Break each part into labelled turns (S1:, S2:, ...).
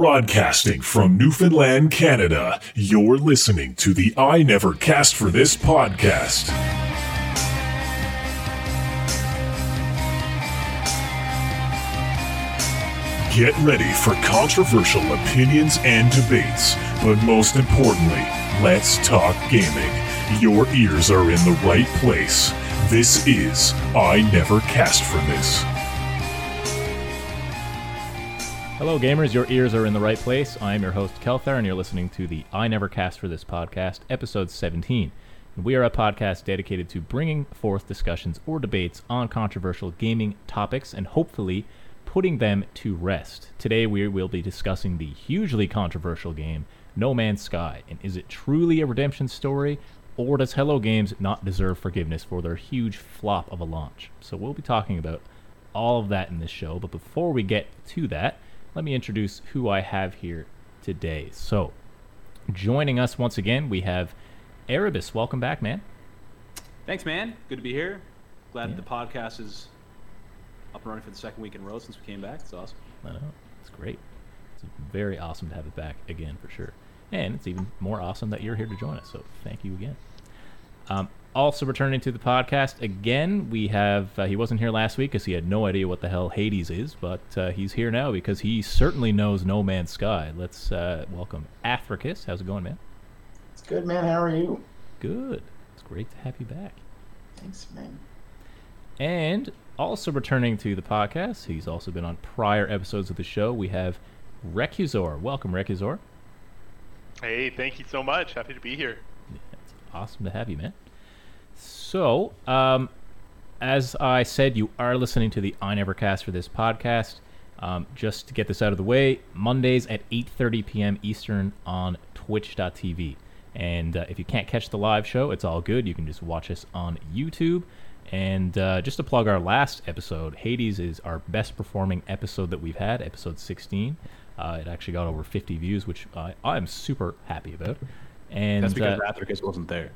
S1: Broadcasting from Newfoundland, Canada, you're listening to the I Never Cast for This podcast. Get ready for controversial opinions and debates, but most importantly, let's talk gaming. Your ears are in the right place. This is I Never Cast for This.
S2: Hello, gamers. Your ears are in the right place. I'm your host, Kelthar, and you're listening to the I Never Cast for This podcast, episode 17. And we are a podcast dedicated to bringing forth discussions or debates on controversial gaming topics and hopefully putting them to rest. Today, we will be discussing the hugely controversial game, No Man's Sky. And is it truly a redemption story, or does Hello Games not deserve forgiveness for their huge flop of a launch? So, we'll be talking about all of that in this show. But before we get to that, let me introduce who I have here today. So, joining us once again, we have Erebus. Welcome back, man.
S3: Thanks, man. Good to be here. Glad
S2: Yeah.
S3: the podcast is up and running for the second week in a row since we came back. It's awesome.
S2: I know. It's great. It's very awesome to have it back again for sure. And it's even more awesome that you're here to join us. So thank you again. Um, also returning to the podcast again, we have uh, he wasn't here last week because he had no idea what the hell Hades is, but uh, he's here now because he certainly knows No Man's Sky. Let's uh, welcome Africus. How's it going, man?
S4: It's good, man. How are you?
S2: Good. It's great to have you back.
S4: Thanks, man.
S2: And also returning to the podcast, he's also been on prior episodes of the show. We have Recusor. Welcome, Recusor.
S5: Hey, thank you so much. Happy to be here.
S2: It's awesome to have you, man. So, um, as I said, you are listening to the I Never Cast for this podcast. Um, just to get this out of the way, Mondays at 8:30 p.m. Eastern on Twitch.tv. And uh, if you can't catch the live show, it's all good. You can just watch us on YouTube. And uh, just to plug our last episode, Hades is our best performing episode that we've had, episode 16. Uh, it actually got over 50 views, which I I'm super happy about. And
S3: That's because
S2: uh,
S3: Athricus wasn't there.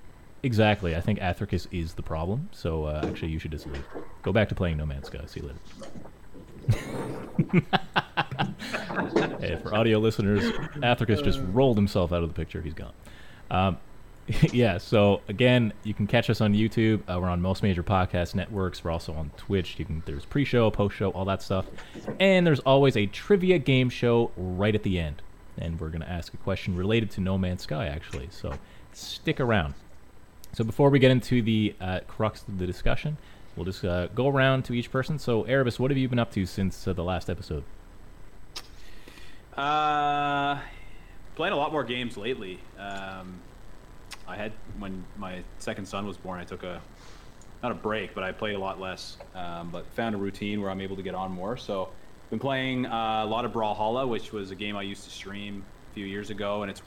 S2: Exactly. I think Athricus is the problem. So uh, actually, you should just leave. Go back to playing No Man's Sky. See you later. hey, for audio listeners, Athricus just rolled himself out of the picture. He's gone. Um, yeah. So again, you can catch us on YouTube. Uh, we're on most major podcast networks. We're also on Twitch. You can there's pre-show, post-show, all that stuff, and there's always a trivia game show right at the end. And we're gonna ask a question related to No Man's Sky, actually. So stick around. So before we get into the uh, crux of the discussion, we'll just uh, go around to each person. So Erebus, what have you been up to since uh, the last episode?
S3: Uh, playing a lot more games lately. Um, I had when my second son was born, I took a not a break, but I played a lot less. Um, but found a routine where I'm able to get on more. So been playing uh, a lot of Brawlhalla, which was a game I used to stream a few years ago, and it's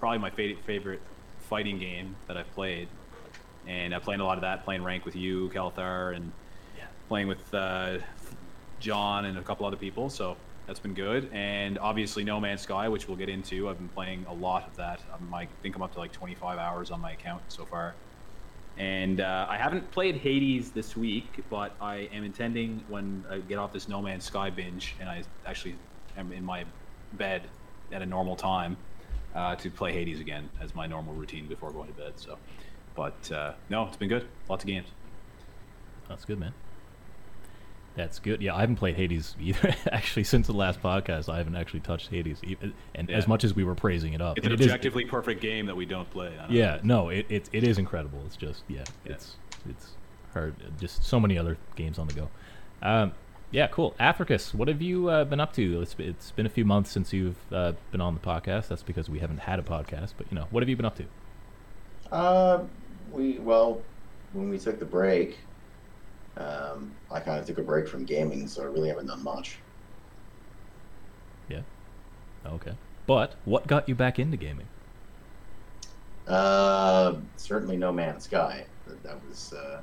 S3: probably my favorite favorite fighting game that I've played. And I'm playing a lot of that, playing rank with you, Kalthar, and playing with uh, John and a couple other people. So that's been good. And obviously, No Man's Sky, which we'll get into. I've been playing a lot of that. I'm, I think I'm up to like 25 hours on my account so far. And uh, I haven't played Hades this week, but I am intending when I get off this No Man's Sky binge and I actually am in my bed at a normal time uh, to play Hades again as my normal routine before going to bed. So, but uh, no, it's been good. Lots of games.
S2: That's good, man. That's good. Yeah, I haven't played Hades either. actually, since the last podcast, I haven't actually touched Hades, even, and as much as we were praising it up,
S3: It's an
S2: And it is-
S3: objectively perfect game that we don't play. I don't know.
S2: yeah, no, it, it it is incredible. It's just yeah,
S3: Yeah.
S2: it's it's hard. Just so many other games on the go. Um, yeah, cool. Africus, what have you uh, been up to? It's, it's been a few months since you've uh, been on the podcast. That's because we haven't had a podcast. But you know, what have you been up to?
S4: Uh, we well, when we took the break, um, I kind of took a break from gaming, so I really haven't done much.
S2: Yeah. Okay. But what got you back into gaming?
S4: Uh, certainly No Man's Sky. That, that was uh,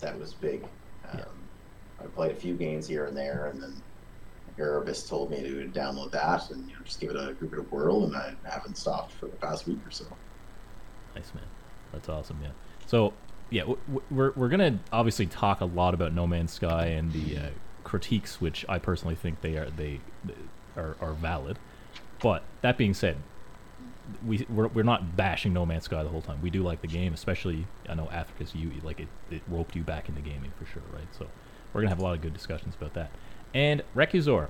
S4: that was big. Um,
S2: Yeah.
S4: I played a few games here and there, and then Erebus told me to download that and you know just give it a give it a whirl, and I haven't stopped for the past week or so.
S2: Nice man. That's awesome. Yeah. So yeah, w- w- we're we're gonna obviously talk a lot about No Man's Sky and the uh, critiques, which I personally think they are they are, are valid. But that being said, we we're, we're not bashing No Man's Sky the whole time. We do like the game, especially I know Africa's you like it, it roped you back into gaming for sure, right? So we're gonna have a lot of good discussions about that. And Rekuzor,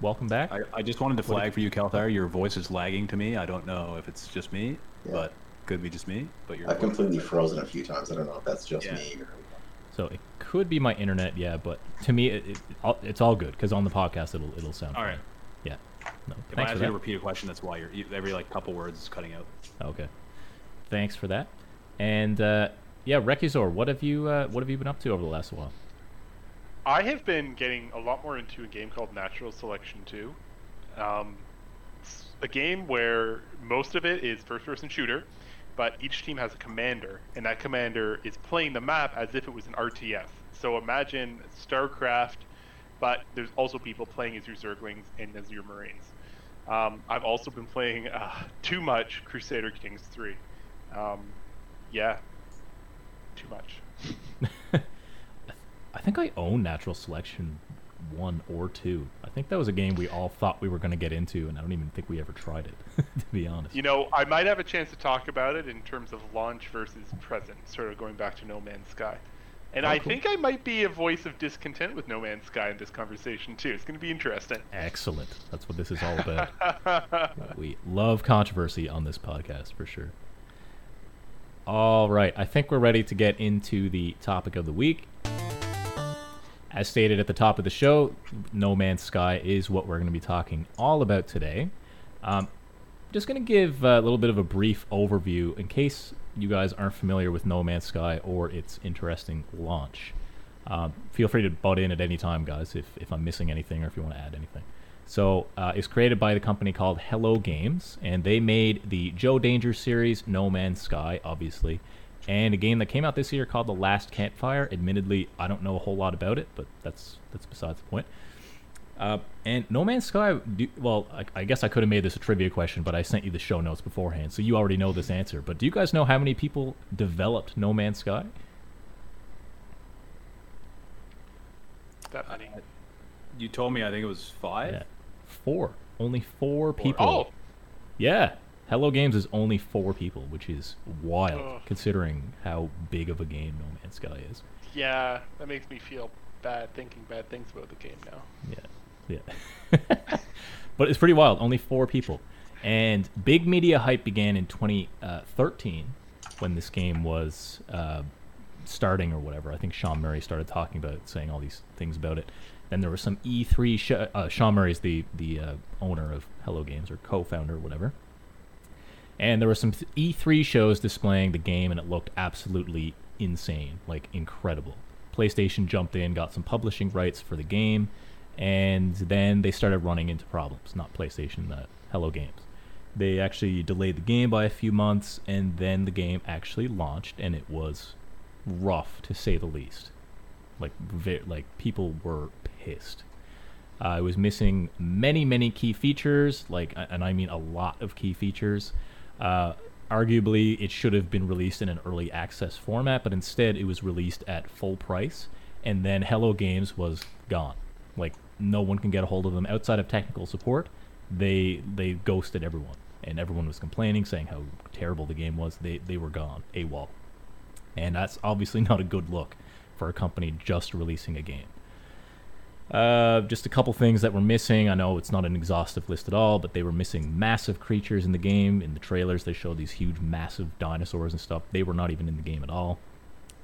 S2: welcome back.
S3: I, I just wanted to flag for you, Kalthar. Your voice is lagging to me. I don't know if it's just me,
S4: Yeah.
S3: but could be just me. But you're
S4: I've completely frozen a few times. I don't know if that's just
S3: Yeah.
S4: me or.
S2: So it could be my internet, yeah, but to me it, it, all- it's all good because on the podcast it'll it'll sound
S3: All
S2: fine.
S3: right.
S2: Yeah. No,
S3: If I
S2: thanks
S3: ask you to
S2: that.
S3: repeat a question, that's why you're you- every like couple words is cutting out.
S2: Okay. Thanks for that. And uh, yeah, Rekuzor, what have you uh, what have you been up to over the last while?
S5: I have been getting a lot more into a game called Natural Selection 2. Um, it's a game where most of it is first person shooter, but each team has a commander, and that commander is playing the map as if it was an RTS. So imagine StarCraft, but there's also people playing as your Zerglings and as your Marines. Um, I've also been playing uh, too much Crusader Kings 3. Um, yeah, too much.
S2: I think I own Natural Selection one or two. I think that was a game we all thought we were going to get into, and I don't even think we ever tried it, to be honest.
S5: You know, I might have a chance to talk about it in terms of launch versus present, sort of going back to No Man's Sky. And
S2: Oh,
S5: I
S2: cool.
S5: think I might be a voice of discontent with No Man's Sky in this conversation too. It's going to be interesting.
S2: Excellent. That's what this is all about. we love controversy on this podcast for sure. All right, I think we're ready to get into the topic of the week. As stated at the top of the show, No Man's Sky is what we're going to be talking all about today. Um, just going to give a little bit of a brief overview in case you guys aren't familiar with No Man's Sky or its interesting launch. Um, feel free to butt in at any time, guys, if, if I'm missing anything or if you want to add anything. So, uh, it's created by the company called Hello Games, and they made the Joe Danger series, No Man's Sky, obviously, and a game that came out this year called The Last Campfire. Admittedly, I don't know a whole lot about it, but that's that's besides the point. Uh, and No Man's Sky, do, well, I, I guess I could have made this a trivia question, but I sent you the show notes beforehand, so you already know this answer. But do you guys know how many people developed No Man's Sky?
S5: That many.
S3: You told me I think it was five.
S2: Yeah. Four. Only four people.
S5: Oh,
S2: Yeah. Hello Games is only four people, which is wild
S5: Ugh.
S2: considering how big of a game No Man's Sky is.
S5: yeah. That makes me feel bad thinking bad things about the game now.
S2: Yeah. Yeah. but it's pretty wild. Only four people. And big media hype began in 2013 when this game was uh, starting or whatever. I think Sean Murray started talking about it, saying all these things about it. Then there was some E3. Sh- uh, Sean Murray is the, the uh, owner of Hello Games or co founder, or whatever. And there were some E3 shows displaying the game, and it looked absolutely insane, like incredible. PlayStation jumped in, got some publishing rights for the game, and then they started running into problems. Not PlayStation, uh, Hello Games. They actually delayed the game by a few months, and then the game actually launched, and it was rough to say the least. Like, ve- like people were pissed. Uh, it was missing many, many key features, like, and I mean a lot of key features. Uh, arguably, it should have been released in an early access format, but instead it was released at full price, and then Hello Games was gone. Like, no one can get a hold of them outside of technical support. They they ghosted everyone, and everyone was complaining, saying how terrible the game was. They they were gone, AWOL, and that's obviously not a good look for a company just releasing a game. Uh, just a couple things that were missing. I know it's not an exhaustive list at all, but they were missing massive creatures in the game. In the trailers, they showed these huge, massive dinosaurs and stuff. They were not even in the game at all.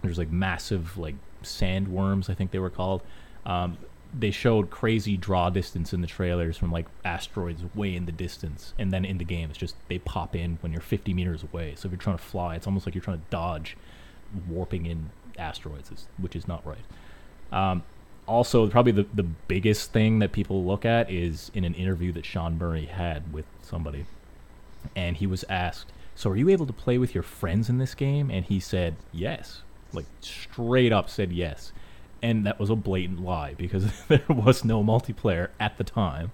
S2: There's like massive, like sandworms, I think they were called. Um, they showed crazy draw distance in the trailers from like asteroids way in the distance, and then in the game, it's just they pop in when you're 50 meters away. So if you're trying to fly, it's almost like you're trying to dodge warping in asteroids, which is not right. Um, also, probably the, the biggest thing that people look at is in an interview that Sean Murray had with somebody. And he was asked, So are you able to play with your friends in this game? And he said, Yes. Like, straight up said yes. And that was a blatant lie because there was no multiplayer at the time.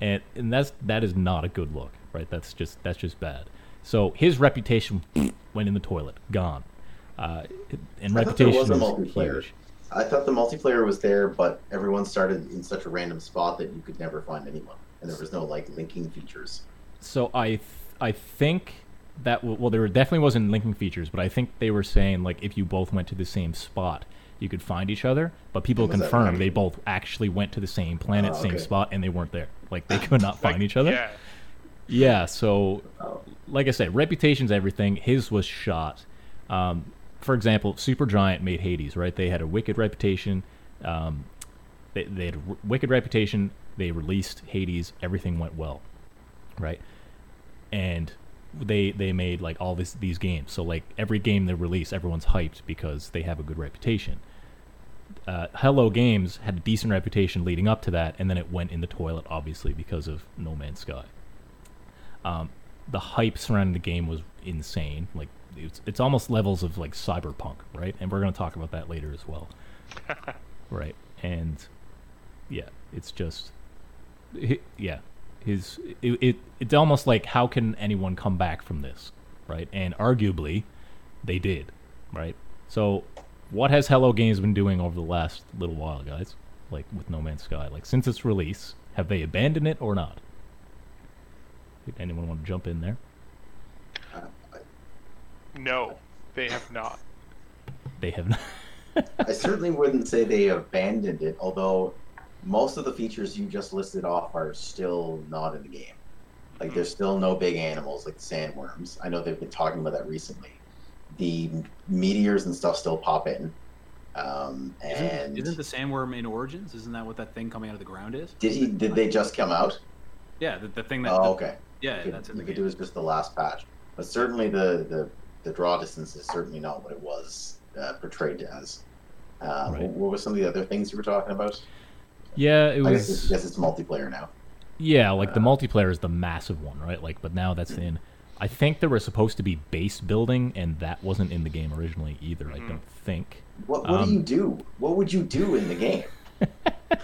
S2: And, and that's that is not a good look, right? That's just that's just bad. So his reputation went in the toilet, gone. Uh, and
S4: I thought there
S2: reputation
S4: was a multiplayer.
S2: huge.
S4: I thought the multiplayer was there, but everyone started in such a random spot that you could never find anyone, and there was no like linking features.
S2: So I th- I think that w- well there definitely wasn't linking features, but I think they were saying like if you both went to the same spot, you could find each other. But people confirmed they both actually went to the same planet,
S4: Oh,
S2: same spot, and they weren't there. Like they could not
S5: Like,
S2: find each other.
S5: Yeah.
S2: Yeah, so
S4: Oh.
S2: like I said, reputation's everything. His was shot. Um, for example, Supergiant made Hades, right? They had a wicked reputation. Um, they, they had a r- wicked reputation. They released Hades. Everything went well, right? And they they made like all this these games. So like every game they release, everyone's hyped because they have a good reputation. Uh, Hello Games had a decent reputation leading up to that, and then it went in the toilet, obviously because of No Man's Sky um, the hype surrounding the game was insane. Like it's it's almost levels of like cyberpunk, right? And we're gonna talk about that later as well, right? And yeah, it's just hi- yeah, his it, it it's almost like how can anyone come back from this, right? And arguably, they did, right? So what has Hello Games been doing over the last little while, guys? Like with No Man's Sky, like since its release, have they abandoned it or not? Did anyone want to jump in there?
S5: No, they have not.
S2: They have not.
S4: I certainly wouldn't say they abandoned it, although most of the features you just listed off are still not in the game. Like there's still no big animals like sandworms. I know they've been talking about that recently. The meteors and stuff still pop in. Um,
S3: Isn't,
S4: and
S3: isn't the sandworm in Origins? Isn't that what that thing coming out of the ground is?
S4: did he? Did they just come out?
S3: Yeah, the, the thing that.
S4: Oh,
S3: the-
S4: okay.
S3: Yeah,
S4: Could-
S3: that's in
S4: you
S3: the
S4: could
S3: game.
S4: do is just the last patch, but certainly the the, the draw distance is certainly not what it was uh, portrayed as. Uh,
S2: Right.
S4: what, what were some of the other things you were talking about?
S2: Yeah, it was.
S4: I guess it's,
S2: was.
S4: guess it's multiplayer now.
S2: Yeah, like the
S4: uh,
S2: multiplayer is the massive one, right? Like, but now that's in. I think there was supposed to be base building, and that wasn't in the game originally either. I
S5: Mhm.
S2: don't think.
S4: What what
S2: Um,
S4: do you do? What would you do in the game?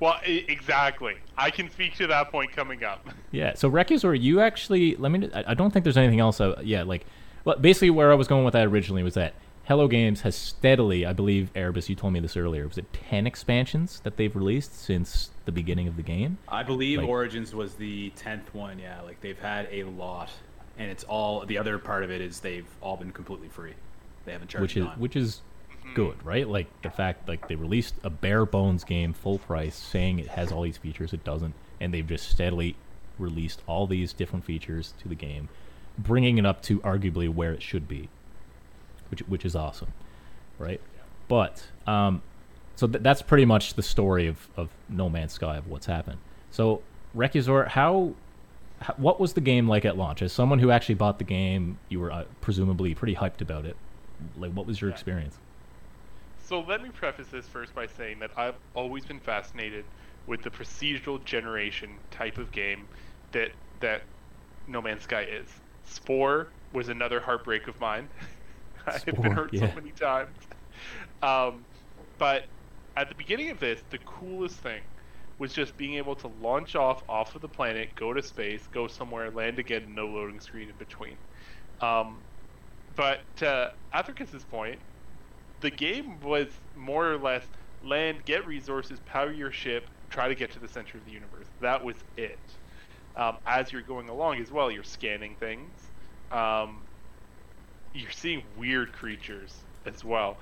S5: Well, I- exactly. I can speak to that point coming up.
S2: Yeah. So Recusor, you actually let me. I I don't think there's anything else. Uh, yeah, like, well, basically where I was going with that originally was that Hello Games has steadily, I believe, Erebus, you told me this earlier. Was it ten expansions that they've released since the beginning of the game?
S3: I believe
S2: Like-
S3: Origins was the tenth one. Yeah, like they've had a lot, and it's all. The other part of it is they've all been completely free. They haven't charged
S2: which is
S3: on.
S2: which is mm-hmm. good, right? Like the fact like they released a bare bones game full price, saying it has all these features, it doesn't, and they've just steadily released all these different features to the game, bringing it up to arguably where it should be, which which is awesome, right? But um, so th- that's pretty much the story of of No Man's Sky of what's happened. So Recusor, how h- what was the game like at launch? As someone who actually bought the game, you were uh, presumably pretty hyped about it. Like, what was your
S5: Yeah.
S2: experience?
S5: So let me preface this first by saying that I've always been fascinated with the procedural generation type of game that that No Man's Sky is. Spore was another heartbreak of mine. I have been hurt
S2: yeah.
S5: so many times. Um, but at the beginning of this, the coolest thing was just being able to launch off off of the planet, go to space, go somewhere, land again, no loading screen in between. Um, but to Athricus's point, the game was more or less land, get resources, power your ship, try to get to the center of the universe. That was it. Um, as you're going along as well, you're scanning things. Um, you're seeing weird creatures as well.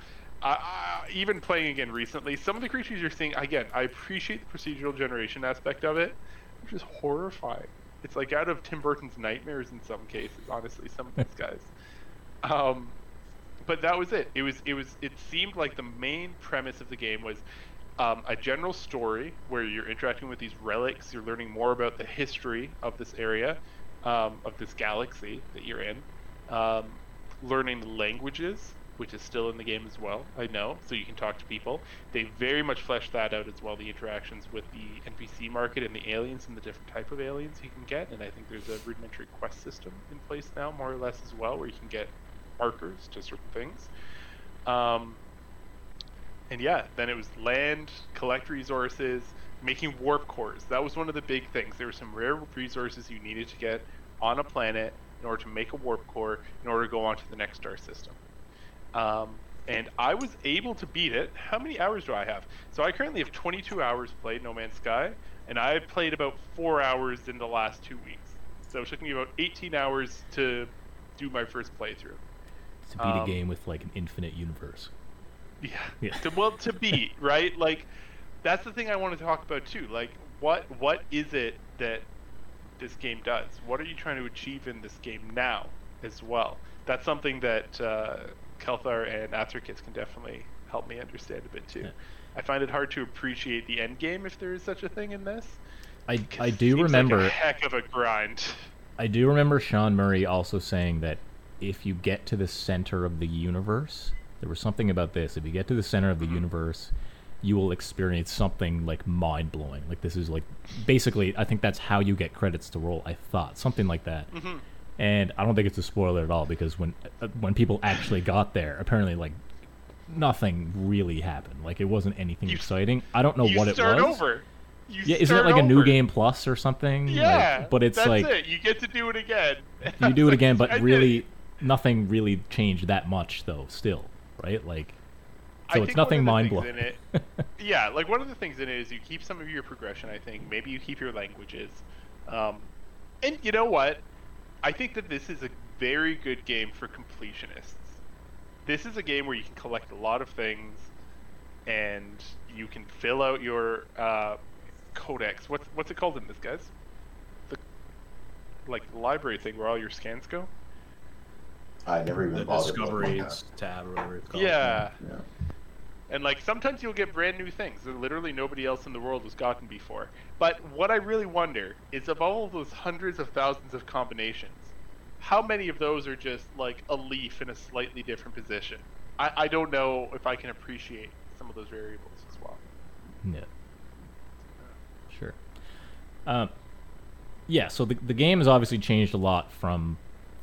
S5: Even playing again recently, some of the creatures you're seeing, again, I appreciate the procedural generation aspect of it, which is horrifying. It's like out of Tim Burton's nightmares in some cases, honestly, some of these guys. Um, but that was it. It was it was it seemed like the main premise of the game was um, a general story where you're interacting with these relics. You're learning more about the history of this area, um, of this galaxy that you're in. Um, learning languages, which is still in the game as well. I know, so you can talk to people. They very much flesh that out as well. The interactions with the NPC market and the aliens and the different type of aliens you can get. And I think there's a rudimentary quest system in place now, more or less as well, where you can get markers to certain things. Um, and yeah, then it was land, collect resources, making warp cores. That was one of the big things. There were some rare resources you needed to get on a planet in order to make a warp core in order to go on to the next star system. Um, and I was able to beat it. How many hours do I have? So I currently have 22 hours played No Man's Sky, and I played about four hours in the last two weeks. So it took me about 18 hours to do my first playthrough.
S2: To beat a
S5: Um,
S2: game with like an infinite universe.
S5: Yeah.
S2: Yeah.
S5: To, well, to beat right, like that's the thing I want to talk about too. Like, what what is it that this game does? What are you trying to achieve in this game now, as well? That's something that uh, Kelthar and Athricus can definitely help me understand a bit too.
S2: Yeah.
S5: I find it hard to appreciate the end game if there is such a thing in this.
S2: I I do remember
S5: like a heck of a grind.
S2: I do remember Sean Murray also saying that if you get to the center of the universe, there was something about this. If you get to the center of the universe, you will experience something like mind blowing. Like this is like basically, I think that's how you get credits to roll. I thought something like that.
S5: Mhm.
S2: And I don't think it's a spoiler at all because when uh, when people actually got there, apparently like nothing really happened. Like it wasn't anything
S5: You-
S2: exciting. I don't know what it
S5: start
S2: was.
S5: over. You
S2: Yeah, isn't it like a new game plus or something? Like,
S5: Yeah,
S2: but it's
S5: that's
S2: like
S5: it. You get to do it again.
S2: you do it again, but really nothing really changed that much though. Still, right? Like, so
S5: I
S2: it's nothing mind blowing.
S5: it, yeah, like one of the things in it is you keep some of your progression. I think maybe you keep your languages, um, and you know what? I think that this is a very good game for completionists. This is a game where you can collect a lot of things, and you can fill out your uh, codex. What's what's it called in this, guys? The like library thing where all your scans go.
S4: I never even
S3: The
S4: bothered. looking at
S3: discoveries tab or whatever it's called.
S5: Yeah.
S4: Yeah.
S5: And like sometimes you'll get brand new things that literally nobody else in the world has gotten before. But what I really wonder is of all of those hundreds of thousands of combinations, how many of those are just like a leaf in a slightly different position? I, I don't know if I can appreciate some of those variables as well.
S2: Yeah. Sure. Um, yeah. So the the game has obviously changed a lot from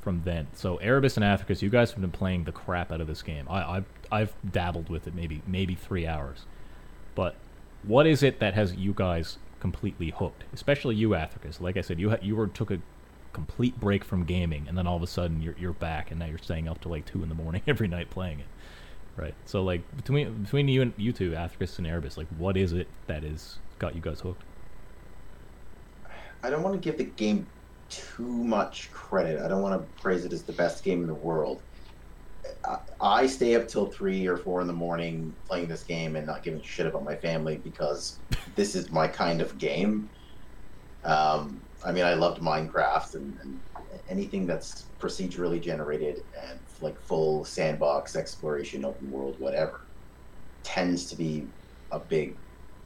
S2: from then. So Erebus and Athricus, you guys have been playing the crap out of this game. I I've, I've dabbled with it maybe maybe three hours, but what is it that has you guys completely hooked? Especially you, Athricus. Like I said, you ha- you were took a complete break from gaming, and then all of a sudden you're you're back, and now you're staying up to like two in the morning every night playing it. Right. So like between between you and you two, Athricus and Erebus, like what is it that is got you guys hooked?
S4: I don't want to give the game too much credit. I don't want to praise it as the best game in the world. I, stay up till three or four in the morning playing this game and not giving shit about my family because this is my kind of game. Um, I mean, I loved Minecraft and, and anything that's procedurally generated and like full sandbox exploration, open world, whatever, tends to be a big,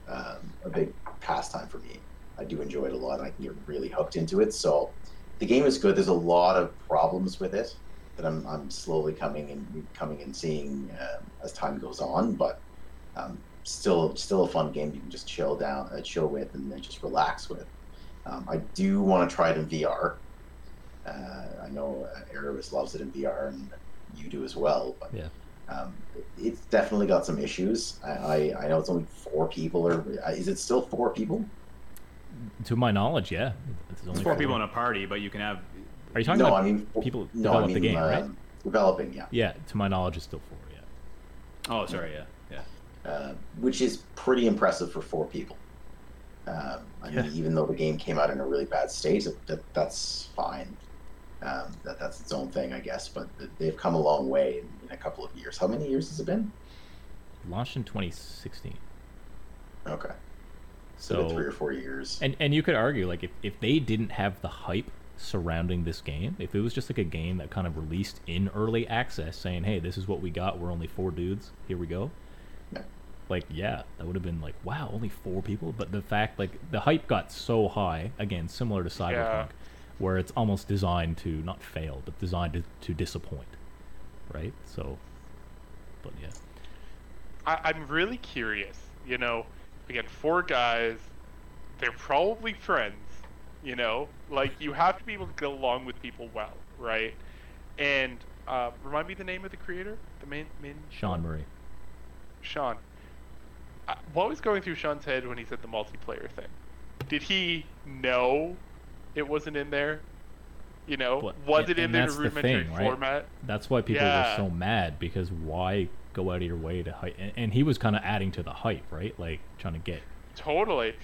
S4: um, a big pastime for me. I do enjoy it a lot. and I can get really hooked into it. So the game is good. There's a lot of problems with it that I'm, I'm slowly coming and coming and seeing um, as time goes on. But um, still, still a fun game. You can just chill down, uh, chill with, and then just relax with. Um, I do want to try it in VR. Uh, I know uh, Erebus loves it in VR, and you do as well. But
S2: Yeah.
S4: um, it- it's definitely got some issues. I, I, I know it's only four people, or uh, is it still four people?
S2: To my knowledge, yeah. It's only
S3: It's four people in a party, but you can have.
S2: Are you talking
S4: no,
S2: about
S4: I mean
S2: people
S4: no,
S2: develop
S4: I mean,
S2: the game, right?
S4: um, Developing, yeah.
S2: Yeah. To my knowledge, it's still four. Yeah.
S3: Oh, sorry, yeah, yeah.
S4: uh, which is pretty impressive for four people. Um, I mean,
S2: Yeah.
S4: even though the game came out in a really bad state, that, that's fine. Um, that that's its own thing, I guess. But they've come a long way in, in a couple of years. How many years has it been?
S2: Launched in 2016.
S4: Okay, so,
S2: So
S4: three or four years.
S2: And and you could argue like if, if they didn't have the hype surrounding this game, if it was just like a game that kind of released in early access saying, "Hey, this is what we got. We're only four dudes. Here we go."
S4: Yeah.
S2: Like, yeah, that would have been like, "Wow, only four people." But the fact like the hype got so high, again, similar to Cyberpunk,
S5: Yeah.
S2: where it's almost designed to not fail, but designed to, to disappoint. Right? So but yeah.
S5: I, I'm really curious. You know, again, four guys. They're probably friends. You know, like you have to be able to get along with people well, right? And uh, remind me the name of the creator, the main main.
S2: Sean Murray.
S5: Sean. Uh, what was going through Sean's head when he said the multiplayer thing? Did he know it wasn't in there? You know,
S2: But-
S5: was
S2: and-
S5: it in
S2: and
S5: the
S2: that's the
S5: rudimentary
S2: thing, right?
S5: format?
S2: That's why people
S5: Yeah.
S2: were so mad because why go out of your way to hype, and, and he was kind of adding to the hype, right? Like trying to get.
S5: Totally.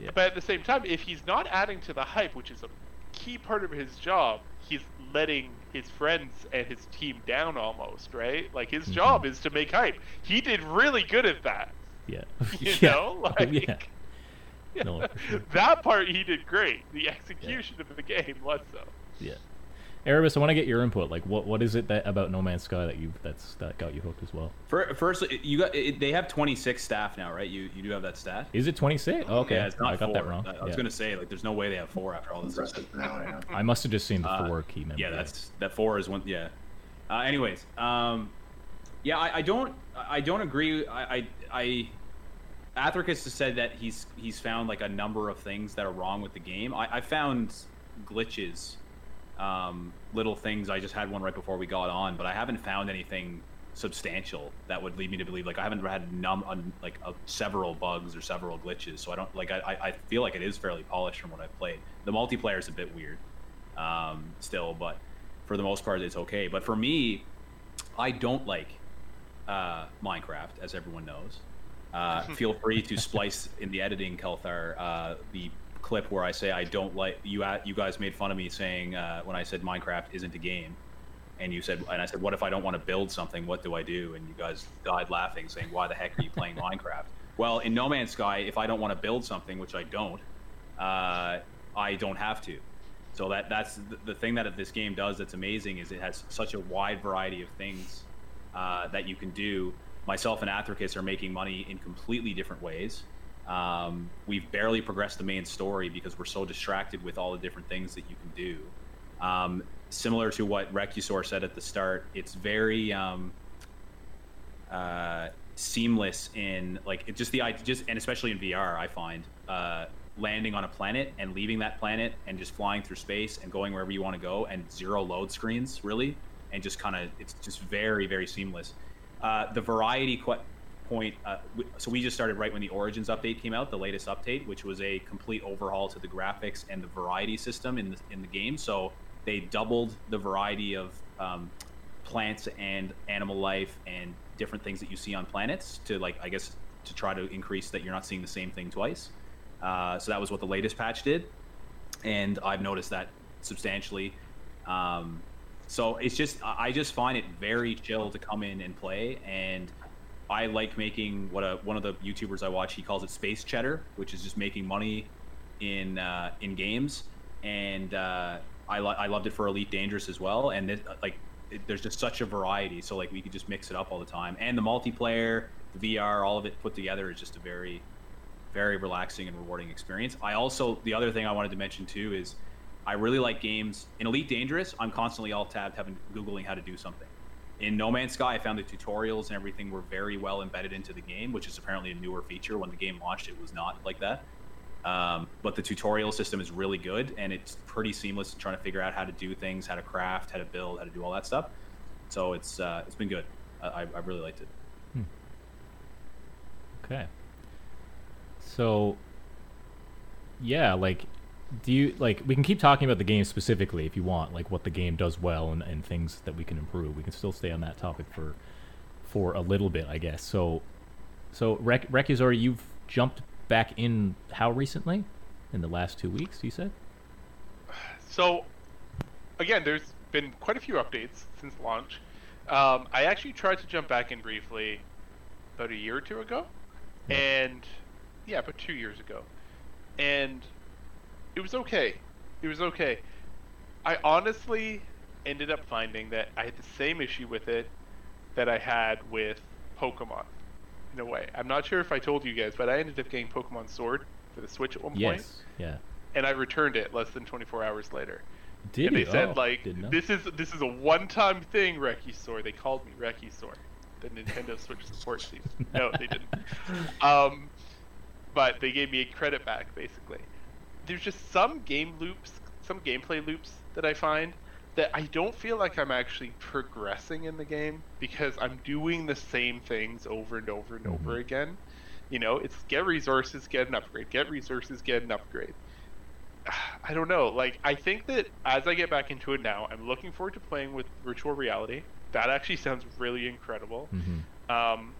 S2: Yeah.
S5: But at the same time, if he's not adding to the hype, which is a key part of his job, he's letting his friends and his team down almost, right? Like his
S2: Mhm.
S5: job is to make hype. He did really good at that.
S2: Yeah.
S5: You
S2: yeah.
S5: know,
S2: Oh,
S5: like
S2: yeah. No, sure.
S5: that part he did great. The execution of the game less so.
S2: Yeah. Erebus, I want to get your input. Like, what what is it that about No Man's Sky that you that's that got you hooked as well?
S3: For, first, you got it, they have 26 staff now, right? You you do have that stat.
S2: Is it 26? Oh, okay,
S3: Yeah, it's not
S2: I got
S3: four.
S2: that wrong.
S3: I, I was
S2: Yeah.
S3: gonna say like, there's no way they have four after all this.
S4: Impressive now, yeah.
S2: I must have just seen the
S3: Uh,
S2: four key member.
S3: Yeah, that's that four is one. Yeah. Uh, anyways, um, yeah, I, I don't I don't agree. I I, I Athricus has said that he's he's found like a number of things that are wrong with the game. I, I found glitches, um, little things. I just had one right before we got on, but I haven't found anything substantial that would lead me to believe like I haven't had num un, like uh, several bugs or several glitches. So I don't like I, I I feel like it is fairly polished from what I've played. The multiplayer is a bit weird, um, still, but for the most part it's okay. But for me, I don't like uh, Minecraft, as everyone knows. Uh, feel free to splice in the editing, Kelthar, uh, the clip where I say I don't like you. You guys made fun of me saying uh, when I said Minecraft isn't a game, and you said, and I said, what if I don't want to build something? What do I do? And you guys died laughing, saying, why the heck are you playing Minecraft? Well, in No Man's Sky, if I don't want to build something, which I don't, uh, I don't have to. So that that's the, the thing that this game does that's amazing is it has such a wide variety of things uh, that you can do. Myself and Athricus are making money in completely different ways. Um, we've barely progressed the main story because we're so distracted with all the different things that you can do. Um, similar to what Recusor said at the start, it's very um, uh, seamless in like it just the just and especially in VR, I find uh, landing on a planet and leaving that planet and just flying through space and going wherever you want to go and zero load screens really, and just kind of it's just very very seamless. Uh, the variety qu- point, uh, so we just started right when the Origins update came out, the latest update, which was a complete overhaul to the graphics and the variety system in the in the game. So they doubled the variety of um, plants and animal life and different things that you see on planets to like I guess to try to increase that you're not seeing the same thing twice. Uh, so that was what the latest patch did, and I've noticed that substantially. Um, so it's just I just find it very chill to come in and play, and I like making what a one of the YouTubers I watch he calls it space cheddar, which is just making money in uh, in games, and uh, I lo- I loved it for Elite Dangerous as well, and this, like it, there's just such a variety, so like we could just mix it up all the time, and the multiplayer, the VR, all of it put together is just a very very relaxing and rewarding experience. I also the other thing I wanted to mention too is I really like games in Elite Dangerous. I'm constantly alt tabbed having googling how to do something. In No Man's Sky, I found the tutorials and everything were very well embedded into the game, which is apparently a newer feature. When the game launched, it was not like that. Um, but the tutorial system is really good, and it's pretty seamless in trying to figure out how to do things, how to craft, how to build, how to do all that stuff. So it's uh, it's been good. I, I I really liked it.
S2: Okay. So, yeah, like, do you like? We can keep talking about the game specifically if you want, like what the game does well and, and things that we can improve. We can still stay on that topic for for a little bit, I guess. So, so Rec- Recusor, you've jumped back in how recently? In the last two weeks, you said?
S5: So, again, there's been quite a few updates since launch. Um, I actually tried to jump back in briefly about a year or two ago,
S2: Yeah.
S5: and yeah, about two years ago, and it was okay. It was okay. I honestly ended up finding that I had the same issue with it that I had with Pokemon. In a way, I'm not sure if I told you guys, but I ended up getting Pokemon Sword for the Switch at one point
S2: Yes. Yeah.
S5: and I returned it less than 24 hours later.
S2: Did
S5: and they
S2: you?
S5: said
S2: Oh,
S5: like this is this is a one-time thing, Recusor. They called me Recusor, the Nintendo Switch support team. No, they didn't. Um, but they gave me a credit back basically. There's just some game loops, some gameplay loops that I find that I don't feel like I'm actually progressing in the game because I'm doing the same things over and over and over
S2: Mhm.
S5: again. You know, it's get resources, get an upgrade, get resources, get an upgrade. I don't know. Like, I think that as I get back into it now, I'm looking forward to playing with virtual reality. That actually sounds really incredible.
S2: hmm
S5: Um,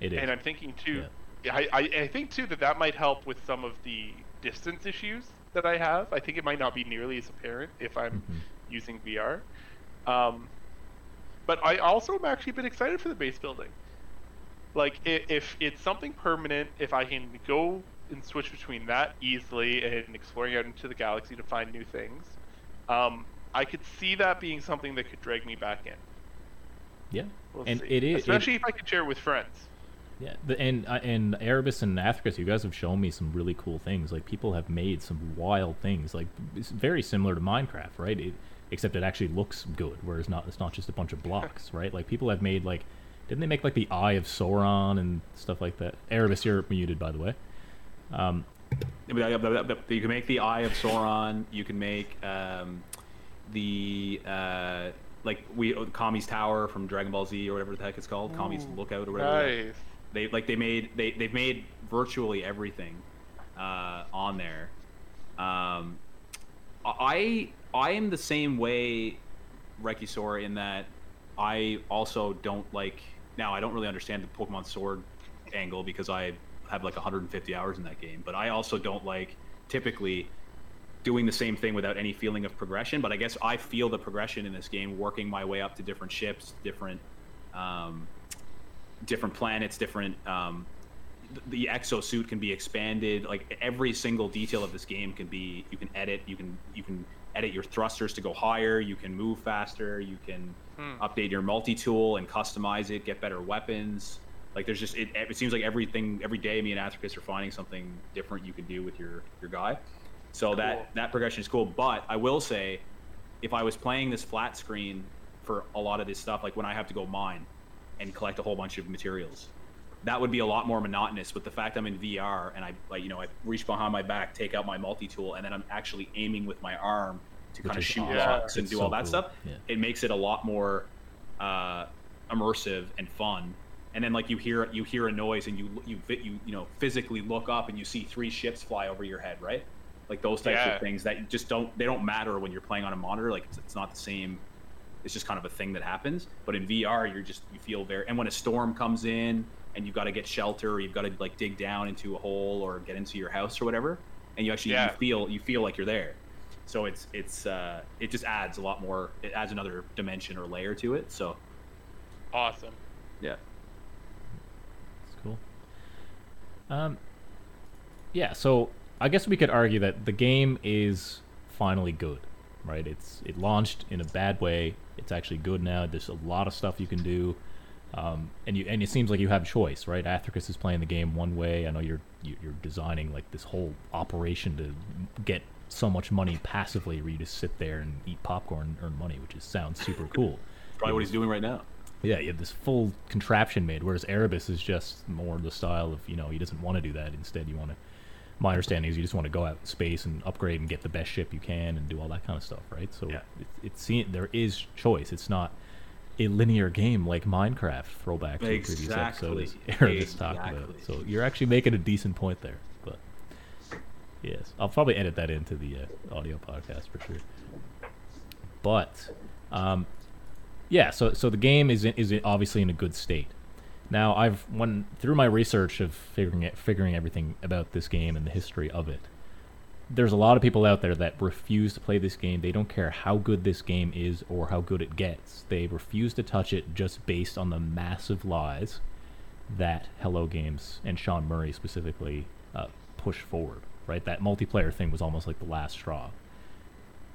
S2: It is.
S5: and I'm thinking too. I, I I think too that that might help with some of the distance issues that I have. I think it might not be nearly as apparent if I'm
S2: Mhm.
S5: using VR. Um, but I also am actually bit excited for the base building. Like if it's something permanent, if I can go and switch between that easily and exploring out into the galaxy to find new things, um, I could see that being something that could drag me back in.
S2: Yeah.
S5: We'll
S2: and
S5: see.
S2: it is it-
S5: especially if I could share it with friends.
S2: Yeah, and uh, and Erebus and Athricus, you guys have shown me some really cool things. Like people have made some wild things. Like it's very similar to Minecraft, right? It, except it actually looks good, whereas not it's not just a bunch of blocks, right? Like people have made like, didn't they make like the Eye of Sauron and stuff like that? Erebus, you're muted by the way. Um,
S3: You can make the Eye of Sauron. You can make um, the uh, like we Kami's Tower from Dragon Ball Z or whatever the heck it's called, Kami's Lookout or whatever.
S5: Nice.
S3: They like they made they they've made virtually everything uh, on there. Um, I I am the same way, Rekisor, in that I also don't like. Now I don't really understand the Pokemon Sword angle because I have like 150 hours in that game, but I also don't like typically doing the same thing without any feeling of progression. But I guess I feel the progression in this game, working my way up to different ships, different um, different planets, different. Um, th- the exosuit can be expanded. Like every single detail of this game can be. You can edit. You can you can edit your thrusters to go higher. You can move faster. You can
S5: Hmm.
S3: update your multi tool and customize it. Get better weapons. Like there's just it. It seems like everything every day. Me and Athricus are finding something different you can do with your your guy. So
S5: Cool.
S3: that that progression is cool. But I will say, if I was playing this flat screen for a lot of this stuff, like when I have to go mine and collect a whole bunch of materials, that would be a lot more monotonous. But the fact I'm in VR and I like you know I reach behind my back, take out my multi tool, and then I'm actually aiming with my arm to
S2: Which
S3: kind of shoot
S2: awesome.
S3: rocks and do
S2: so
S3: all that
S2: cool.
S3: stuff.
S2: Yeah.
S3: It makes it a lot more uh, immersive and fun. And then like you hear you hear a noise and you you you you know physically look up and you see three ships fly over your head, right? Like those types
S5: Yeah.
S3: of things that just don't they don't matter when you're playing on a monitor. Like it's, it's not the same. It's just kind of a thing that happens. But in VR, you're just you feel very. And when a storm comes in and you've got to get shelter, or you've got to like dig down into a hole or get into your house or whatever, and you actually
S5: Yeah.
S3: you feel you feel like you're there. So it's it's uh, it just adds a lot more. It adds another dimension or layer to it. So
S5: Awesome.
S3: yeah.
S2: It's cool. Um, yeah, so I guess we could argue that the game is finally good, right? It's it launched in a bad way. It's actually good now. There's a lot of stuff you can do, um, and you and it seems like you have choice, right? Athricus is playing the game one way. I know you're you- you're designing like this whole operation to get so much money passively, where you just sit there and eat popcorn and earn money, which is sounds super cool.
S3: Probably what he's doing right now.
S2: Yeah, you have this full contraption made, whereas Erebus is just more the style of you know he doesn't want to do that. Instead, you want to. My understanding is you just want to go out in space and upgrade and get the best ship you can and do all that kind of stuff, right? So
S3: Yeah.
S2: it, it's seen there is choice. It's not a linear game like Minecraft. Throwback to a previous
S3: Exactly.
S2: episode, as Erebus talked about.
S3: Exactly.
S2: So you're actually making a decent point there, but yes, I'll probably edit that into the uh, audio podcast for sure. But um, yeah, so so the game is in, is obviously in a good state. Now I've when through my research of figuring it, figuring everything about this game and the history of it. There's a lot of people out there that refuse to play this game. They don't care how good this game is or how good it gets. They refuse to touch it just based on the massive lies that Hello Games and Sean Murray specifically uh, push forward. Right, that multiplayer thing was almost like the last straw.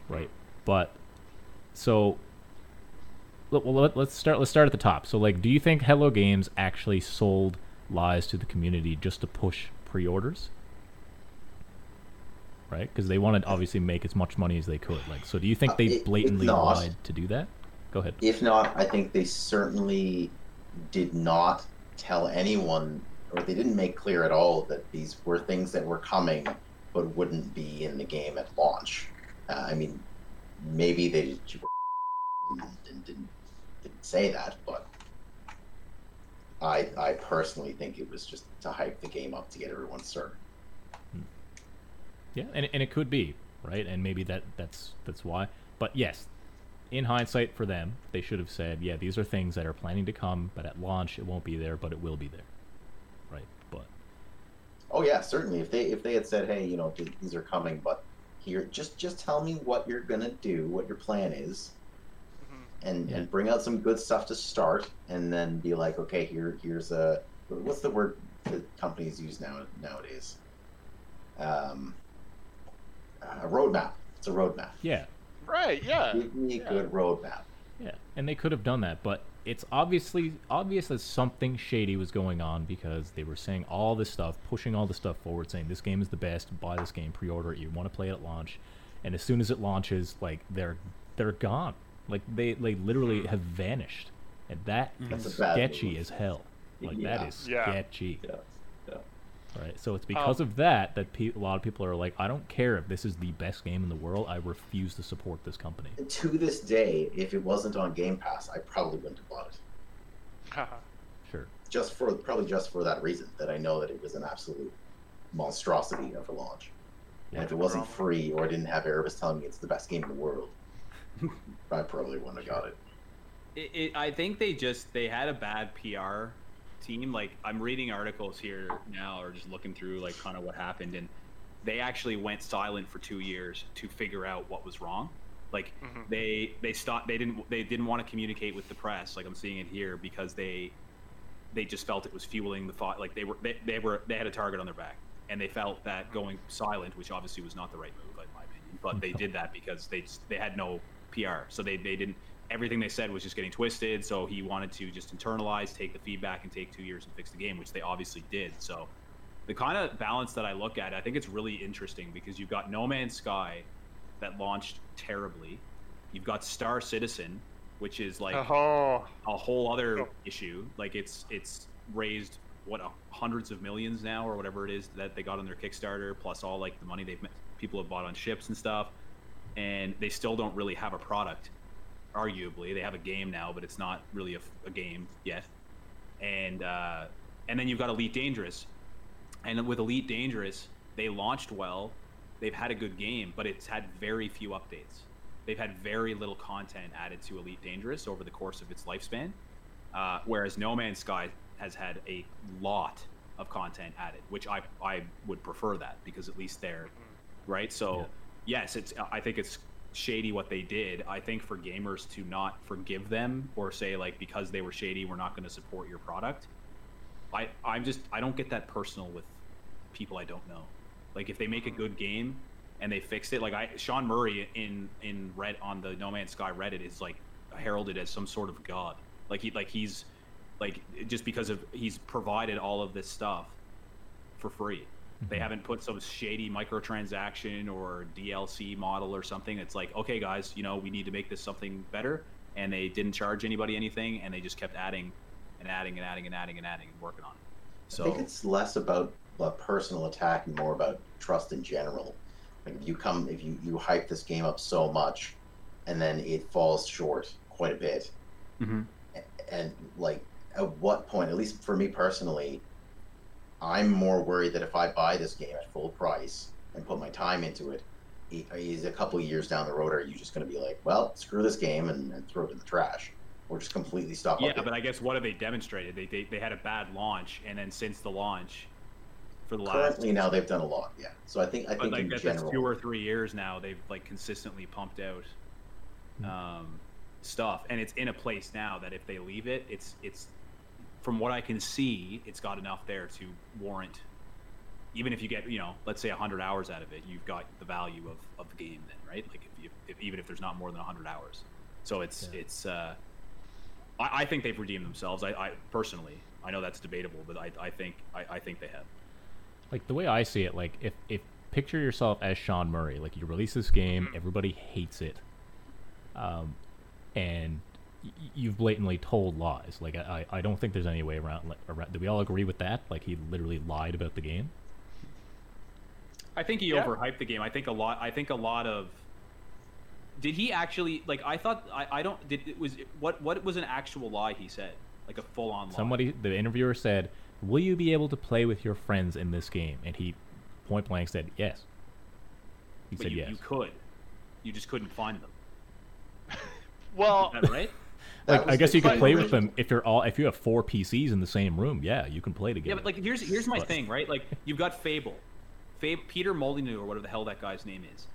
S2: Right, but so well, let, let's start. Let's start at the top. So, like, do you think Hello Games actually sold lies to the community just to push pre-orders? Right, because they wanted obviously make as much money as they could. Like, so do you think
S4: Uh,
S2: they blatantly
S4: not.
S2: lied to do that? Go ahead.
S4: If not, I think they certainly did not tell anyone, or they didn't make clear at all that these were things that were coming, but wouldn't be in the game at launch. Uh, I mean, maybe they didn't say that, but I I personally think it was just to hype the game up to get everyone started. Hmm.
S2: Yeah, and and it could be right, and maybe that that's that's why. But yes, in hindsight, for them, they should have said, "Yeah, these are things that are planning to come, but at launch it won't be there, but it will be there." Right, but
S4: Oh yeah, certainly. If they if they had said, hey, you know, these are coming, but here, just just tell me what you're gonna do, what your plan is. And
S2: Yeah.
S4: and bring out some good stuff to start, and then be like, okay, here here's a what's the word that companies use now nowadays? Um, a roadmap. It's a roadmap.
S2: yeah,
S5: Right, yeah.
S4: Give me a
S5: yeah.
S4: good roadmap.
S2: Yeah, and they could have done that, but it's obviously obvious that something shady was going on because they were saying all this stuff, pushing all this stuff forward, saying this game is the best, buy this game, pre-order it, you want to play it at launch, and as soon as it launches, like they're they're gone, like they they literally have vanished, and that
S4: That's
S2: is sketchy
S4: move.
S2: as hell. Like
S4: Yeah.
S2: that is
S5: Yeah.
S2: sketchy,
S4: Yeah. Yeah.
S2: right? So it's because
S5: Um,
S2: of that that pe- a lot of people are like, I don't care if this is the best game in the world, I refuse to support this company.
S4: To this day, if it wasn't on Game Pass, I probably wouldn't have bought it.
S2: Sure.
S4: Just for probably just for that reason that I know that it was an absolute monstrosity of a launch. And if it wasn't
S5: Drama.
S4: free or I didn't have Erebus telling me it's the best game in the world, I probably wouldn't have got it.
S3: It, it, I think they just they had a bad PR team. Like I'm reading articles here now, or just looking through like kind of what happened, and they actually went silent for two years to figure out what was wrong. Like
S5: Mhm.
S3: they they stopped. They didn't they didn't want to communicate with the press. Like I'm seeing it here because they they just felt it was fueling the thought. Like they were they, they were they had a target on their back, and they felt that going silent, which obviously was not the right move, in my opinion. But they did that because they just, they had no PR, so they they didn't. Everything they said was just getting twisted. So he wanted to just internalize, take the feedback, and take two years and fix the game, which they obviously did. So the kind of balance that I look at, I think it's really interesting because you've got No Man's Sky that launched terribly. You've got Star Citizen, which is like
S5: oh,
S3: a whole other
S5: Oh.
S3: issue. Like it's it's raised what uh, hundreds of millions now or whatever it is that they got on their Kickstarter, plus all like the money they've people have bought on ships and stuff, and they still don't really have a product. Arguably, they have a game now, but it's not really a, a game yet. And uh, and then you've got Elite Dangerous, and with Elite Dangerous, they launched well. They've had a good game, but it's had very few updates. They've had very little content added to Elite Dangerous over the course of its lifespan, uh, whereas No Man's Sky has had a lot of content added, which I I would prefer that because at least they're right. So yes, it's I think it's shady what they did. I think for gamers to not forgive them or say like because they were shady, we're not going to support your product. I I'm just I don't get that personal with people I don't know. Like if they make a mm-hmm. good game and they fixed it, like I Sean Murray in in Red on the No Man's Sky Reddit is like heralded as some sort of god. Like he like he's like just because of he's provided all of this stuff for free. They haven't put some shady microtransaction or DLC model or something. It's like, okay, guys, you know, we need to make this something better, and they didn't charge anybody anything, and they just kept adding and adding and adding and adding and adding and working on it.
S4: I think it's less about a personal attack and more about trust in general. Like if you come, if you you hype this game up so much, and then it falls short quite a bit,
S3: Mhm.
S4: and like at what point? At least for me personally, I'm more worried that if I buy this game at full price and put my time into it, i- is a couple of years down the road, are you just going to be like, well, screw this game and, and throw it in the trash, or just completely stop?
S3: yeah, but I guess what have they demonstrated? They, they they had a bad launch, and then since the launch, for the last
S4: currently now they've done a lot. Yeah, so I think I think
S3: like
S4: in general,
S3: two or three years now they've like consistently pumped out
S4: Hmm.
S3: um, stuff and it's in a place now that if they leave it it's it's from what i can see it's got enough there to warrant even if you get you know let's say 100 hours out of it you've got the value of, of the game then right? Like if you if, even if there's not more than 100 hours. So it's
S2: Yeah.
S3: it's uh I, I think they've redeemed themselves. I, I personally i know that's debatable but i, I think I, I think they have.
S2: Like the way I see it, like if if picture yourself as Sean Murray, like you release this game, everybody hates it, um, and you've blatantly told lies. Like I, I don't think there's any way around. like, around. Do we all agree with that? Like he literally lied about the game.
S3: I think he
S5: Yeah.
S3: overhyped the game. I think a lot. I think a lot of. Did he actually like? I thought I, I don't. Did it was what what was an actual lie he said? Like a full on lie.
S2: Somebody, the interviewer said, "Will you be able to play with your friends in this game?" And he, point blank, said, "Yes." He
S3: but
S2: said
S3: you,
S2: yes.
S3: you could. You just couldn't find them.
S5: Well,
S3: Is that right?
S4: That
S2: Like I guess you
S4: could
S2: play with them if you're all if you have four PCs in the same room. Yeah, you can play together.
S3: Yeah, but like here's here's my
S2: But-
S3: thing, right? Like you've got Fable, Fab- Peter Molyneux or whatever the hell that guy's name is.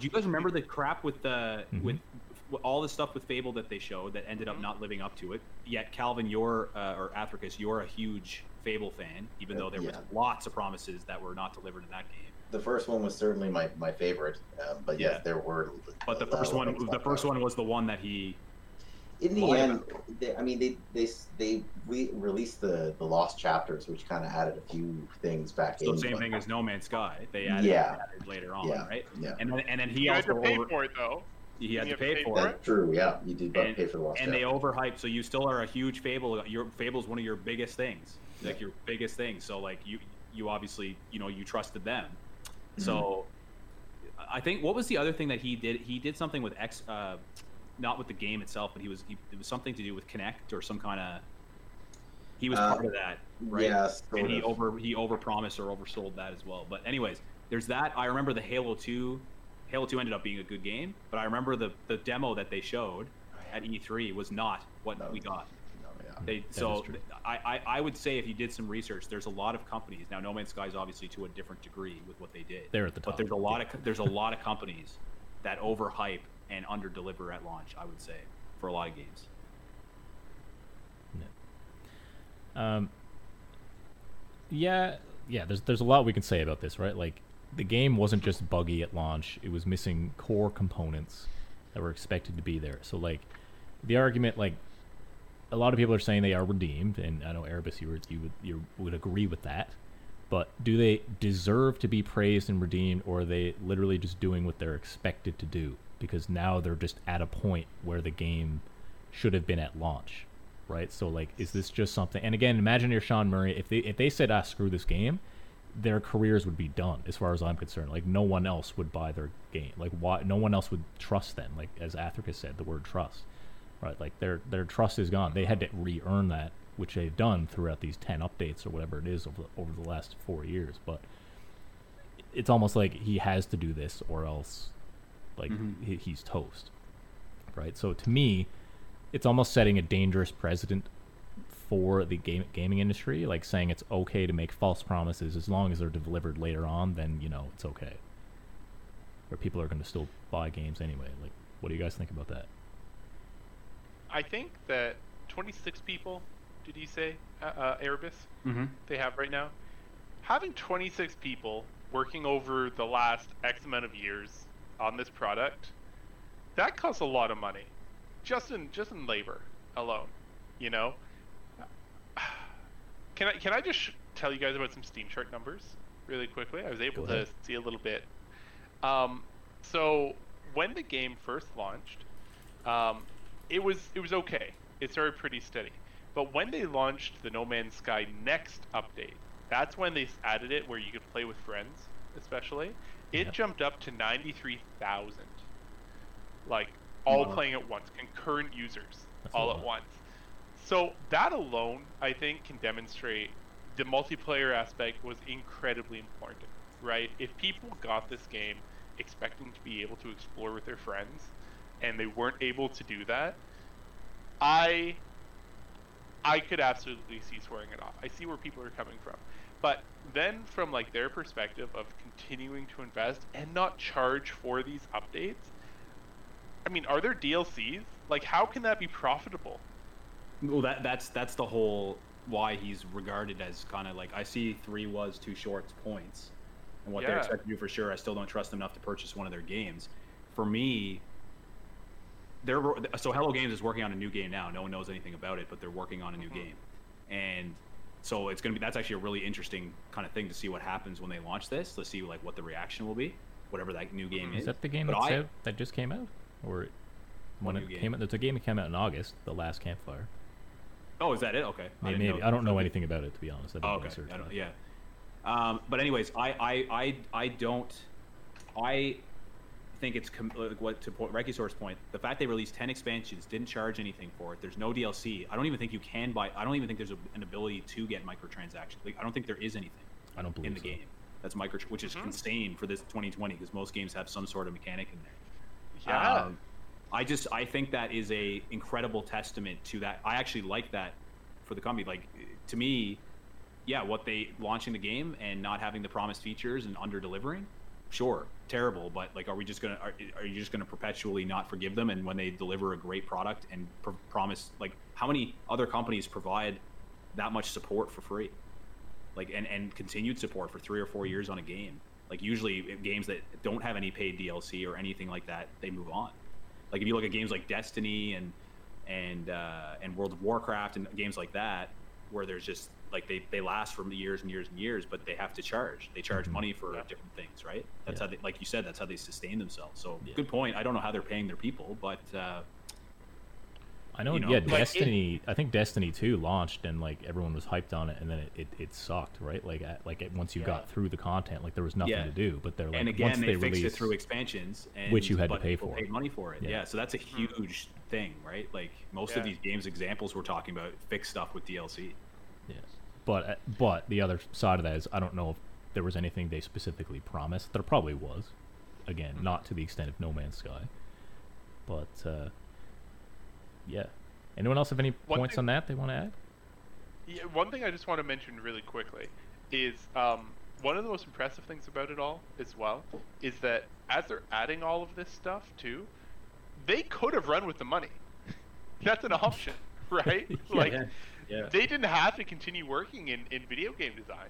S3: Do you guys remember the crap with the
S2: Mhm.
S3: with, with all the stuff with Fable that they showed that ended up not living up to it? Yet Calvin, you're uh, or Athricus, you're a huge Fable fan, even though there was lots of promises that were not delivered in that game.
S4: The first one was certainly my, my favorite, um, but yes,
S3: Yeah.
S4: there were.
S3: But the first one, the first one was the one that he.
S4: In the
S3: Why
S4: end, they, I mean, they they they re- released the the lost chapters, which kind of added a few things back
S3: So
S4: in.
S3: same
S4: but-
S3: thing as No Man's Sky. They added,
S4: Yeah.
S3: added later on,
S4: Yeah.
S3: right?
S4: Yeah,
S3: And then and then he
S5: you had
S3: also
S5: to pay
S3: over,
S5: for it though.
S3: he had to
S5: have
S3: pay
S5: to
S3: for it.
S4: that's true. Yeah, you did
S3: and,
S4: pay for the lost chapters.
S3: and they overhyped so you still are a huge fable your fable is one of your biggest things like your biggest thing so like you you obviously you know you trusted them so i think what was the other thing that he did he did something with x uh not with the game itself but he was he, it was something to do with Kinect or some kind of he was
S4: Uh,
S3: part of that right
S4: Yeah,
S3: and he
S4: of.
S3: over he overpromised or oversold that as well. But anyways, there's that. I remember the Halo 2. Halo 2 ended up being a good game, but I remember the the demo that they showed at E3 was not what
S4: No.
S3: we got.
S4: No, yeah.
S3: They
S2: That
S3: so. I, I I would say if you did some research, there's a lot of companies now. No Man's Sky is obviously to a different degree with what they did.
S2: They're at the top,
S3: But
S2: top,
S3: there's a lot of there's a lot of companies that overhype and underdeliver at launch. I would say for a lot of games.
S2: Um, yeah, yeah. There's there's a lot we can say about this, right? Like the game wasn't just buggy at launch; it was missing core components that were expected to be there. So like the argument, like a lot of people are saying they are redeemed, and I know Erebus, you would you would you would agree with that. But do they deserve to be praised and redeemed, or are they literally just doing what they're expected to do? Because now they're just at a point where the game should have been at launch, right? So like, is this just something? And again, imagine you're Sean Murray. If they if they said, "Ah, screw this game," their careers would be done, as far as I'm concerned. Like no one else would buy their game. Like why? No one else would trust them. Like as Athricus said, the word trust, right? Like their their trust is gone. They had to re-earn that, which they've done throughout these ten updates or whatever it is over over the last four years. But it's almost like he has to do this, or else, like
S3: Mhm.
S2: he, he's toast, right? So to me, it's almost setting a dangerous precedent for the game gaming industry, like saying it's okay to make false promises as long as they're delivered later on. Then you know it's okay. Or people are going to still buy games anyway. Like, what do you guys think about that?
S5: I think that 26 people, did you say, uh, uh, Erebus,
S3: Mm-hmm.
S5: they have right now? Having 26 people working over the last X amount of years on this product, that costs a lot of money, just in just in labor alone. You know. Can I can I just sh- tell you guys about some Steam chart numbers really quickly? I was able to see a little bit. Um, so when the game first launched, um, it was it was okay. It started pretty steady. But when they launched the No Man's Sky next update, that's when they added it where you could play with friends, especially. It
S2: Yeah.
S5: jumped up to 93,000. Like oh, all
S3: Wow.
S5: playing at once, concurrent users
S2: That's
S5: all at once. So that alone, I think, can demonstrate the multiplayer aspect was incredibly important, right? If people got this game expecting to be able to explore with their friends, and they weren't able to do that, I I could absolutely see swearing it off. I see where people are coming from. But then from like their perspective of continuing to invest and not charge for these updates, I mean, are there DLCs? Like how can that be profitable?
S3: Well, that that's that's the whole why he's regarded as kind of like I see three was too short points, and what they're
S5: Yeah.
S3: expected to do for sure. I still don't trust them enough to purchase one of their games. For me, they're so Hello Games is working on a new game now. No one knows anything about it, but they're working on a new
S5: Mhm.
S3: game, and so it's gonna be that's actually a really interesting kind of thing to see what happens when they launch this. To see like what the reaction will be, whatever that new game is.
S2: Is that the game that's
S3: I-
S2: out, that just came out, or when it
S3: game?
S2: came out? There's a game that came out in August, The Last Campfire.
S3: Oh, is that it? Okay.
S2: Maybe,
S3: didn't
S2: maybe. I don't know anything about it to be honest. I didn't
S3: Oh, okay. I don't, yeah. Um, but anyways, I, I, I, I don't. I think it's com- like what to point, Rekisaur's point. The fact they released ten expansions, didn't charge anything for it. There's no DLC. I don't even think you can buy. I don't even think there's a, an ability to get microtransactions. Like I don't think there is anything
S2: I don't believe
S3: in the
S2: so.
S3: game that's micro, which is
S5: Mhm.
S3: insane for this 2020 because most games have some sort of mechanic in there.
S5: Yeah.
S3: Um, I just I think that is a incredible testament to that. I actually like that for the company. Like to me, yeah, what they launching the game and not having the promised features and under delivering, sure, terrible. But like, are we just gonna are, are you just gonna perpetually not forgive them? And when they deliver a great product and pr- promise, like, how many other companies provide that much support for free, like, and and continued support for three or four years on a game? Like usually games that don't have any paid DLC or anything like that, they move on. Like if you look at games like Destiny and and uh, and World of Warcraft and games like that, where there's just like they, they last for years and years and years, but they have to charge. They charge
S2: Mhm.
S3: money for
S5: Yeah.
S3: different things, right? That's
S2: Yeah.
S3: how they, like you said, that's how they sustain themselves. So
S2: Yeah.
S3: good point. I don't know how they're paying their people, but uh,
S2: I know,
S3: you know,
S2: yeah,
S3: like, it-
S2: Destiny. I think Destiny Two launched and like everyone was hyped on it, and then it, it, it sucked, right? Like at, like it, once you
S3: Yeah.
S2: got through the content, like there was nothing
S3: Yeah.
S2: to do. But they're like
S3: and again
S2: once
S3: they,
S2: they,
S3: fixed
S2: release,
S3: it through expansions, and,
S2: Which you had to pay for.
S3: Paid money for it,
S2: Yeah.
S3: yeah. So that's a huge thing, right? Like most of these games examples we're talking about fix stuff with DLC.
S2: Yeah. But but the other side of that is I don't know if there was anything they specifically promised. There probably was. Again,
S3: Mm-hmm.
S2: not to the extent of No Man's Sky. But uh, yeah. Anyone else have any
S5: One
S2: points
S5: thing-
S2: on that they want to add?
S5: Yeah, one thing I just want to mention really quickly is um, one of the most impressive things about it all, as well, is that as they're adding all of this stuff too, they could have run with the money. That's an option, right? like
S3: yeah.
S5: they didn't have to continue working in, in video game design,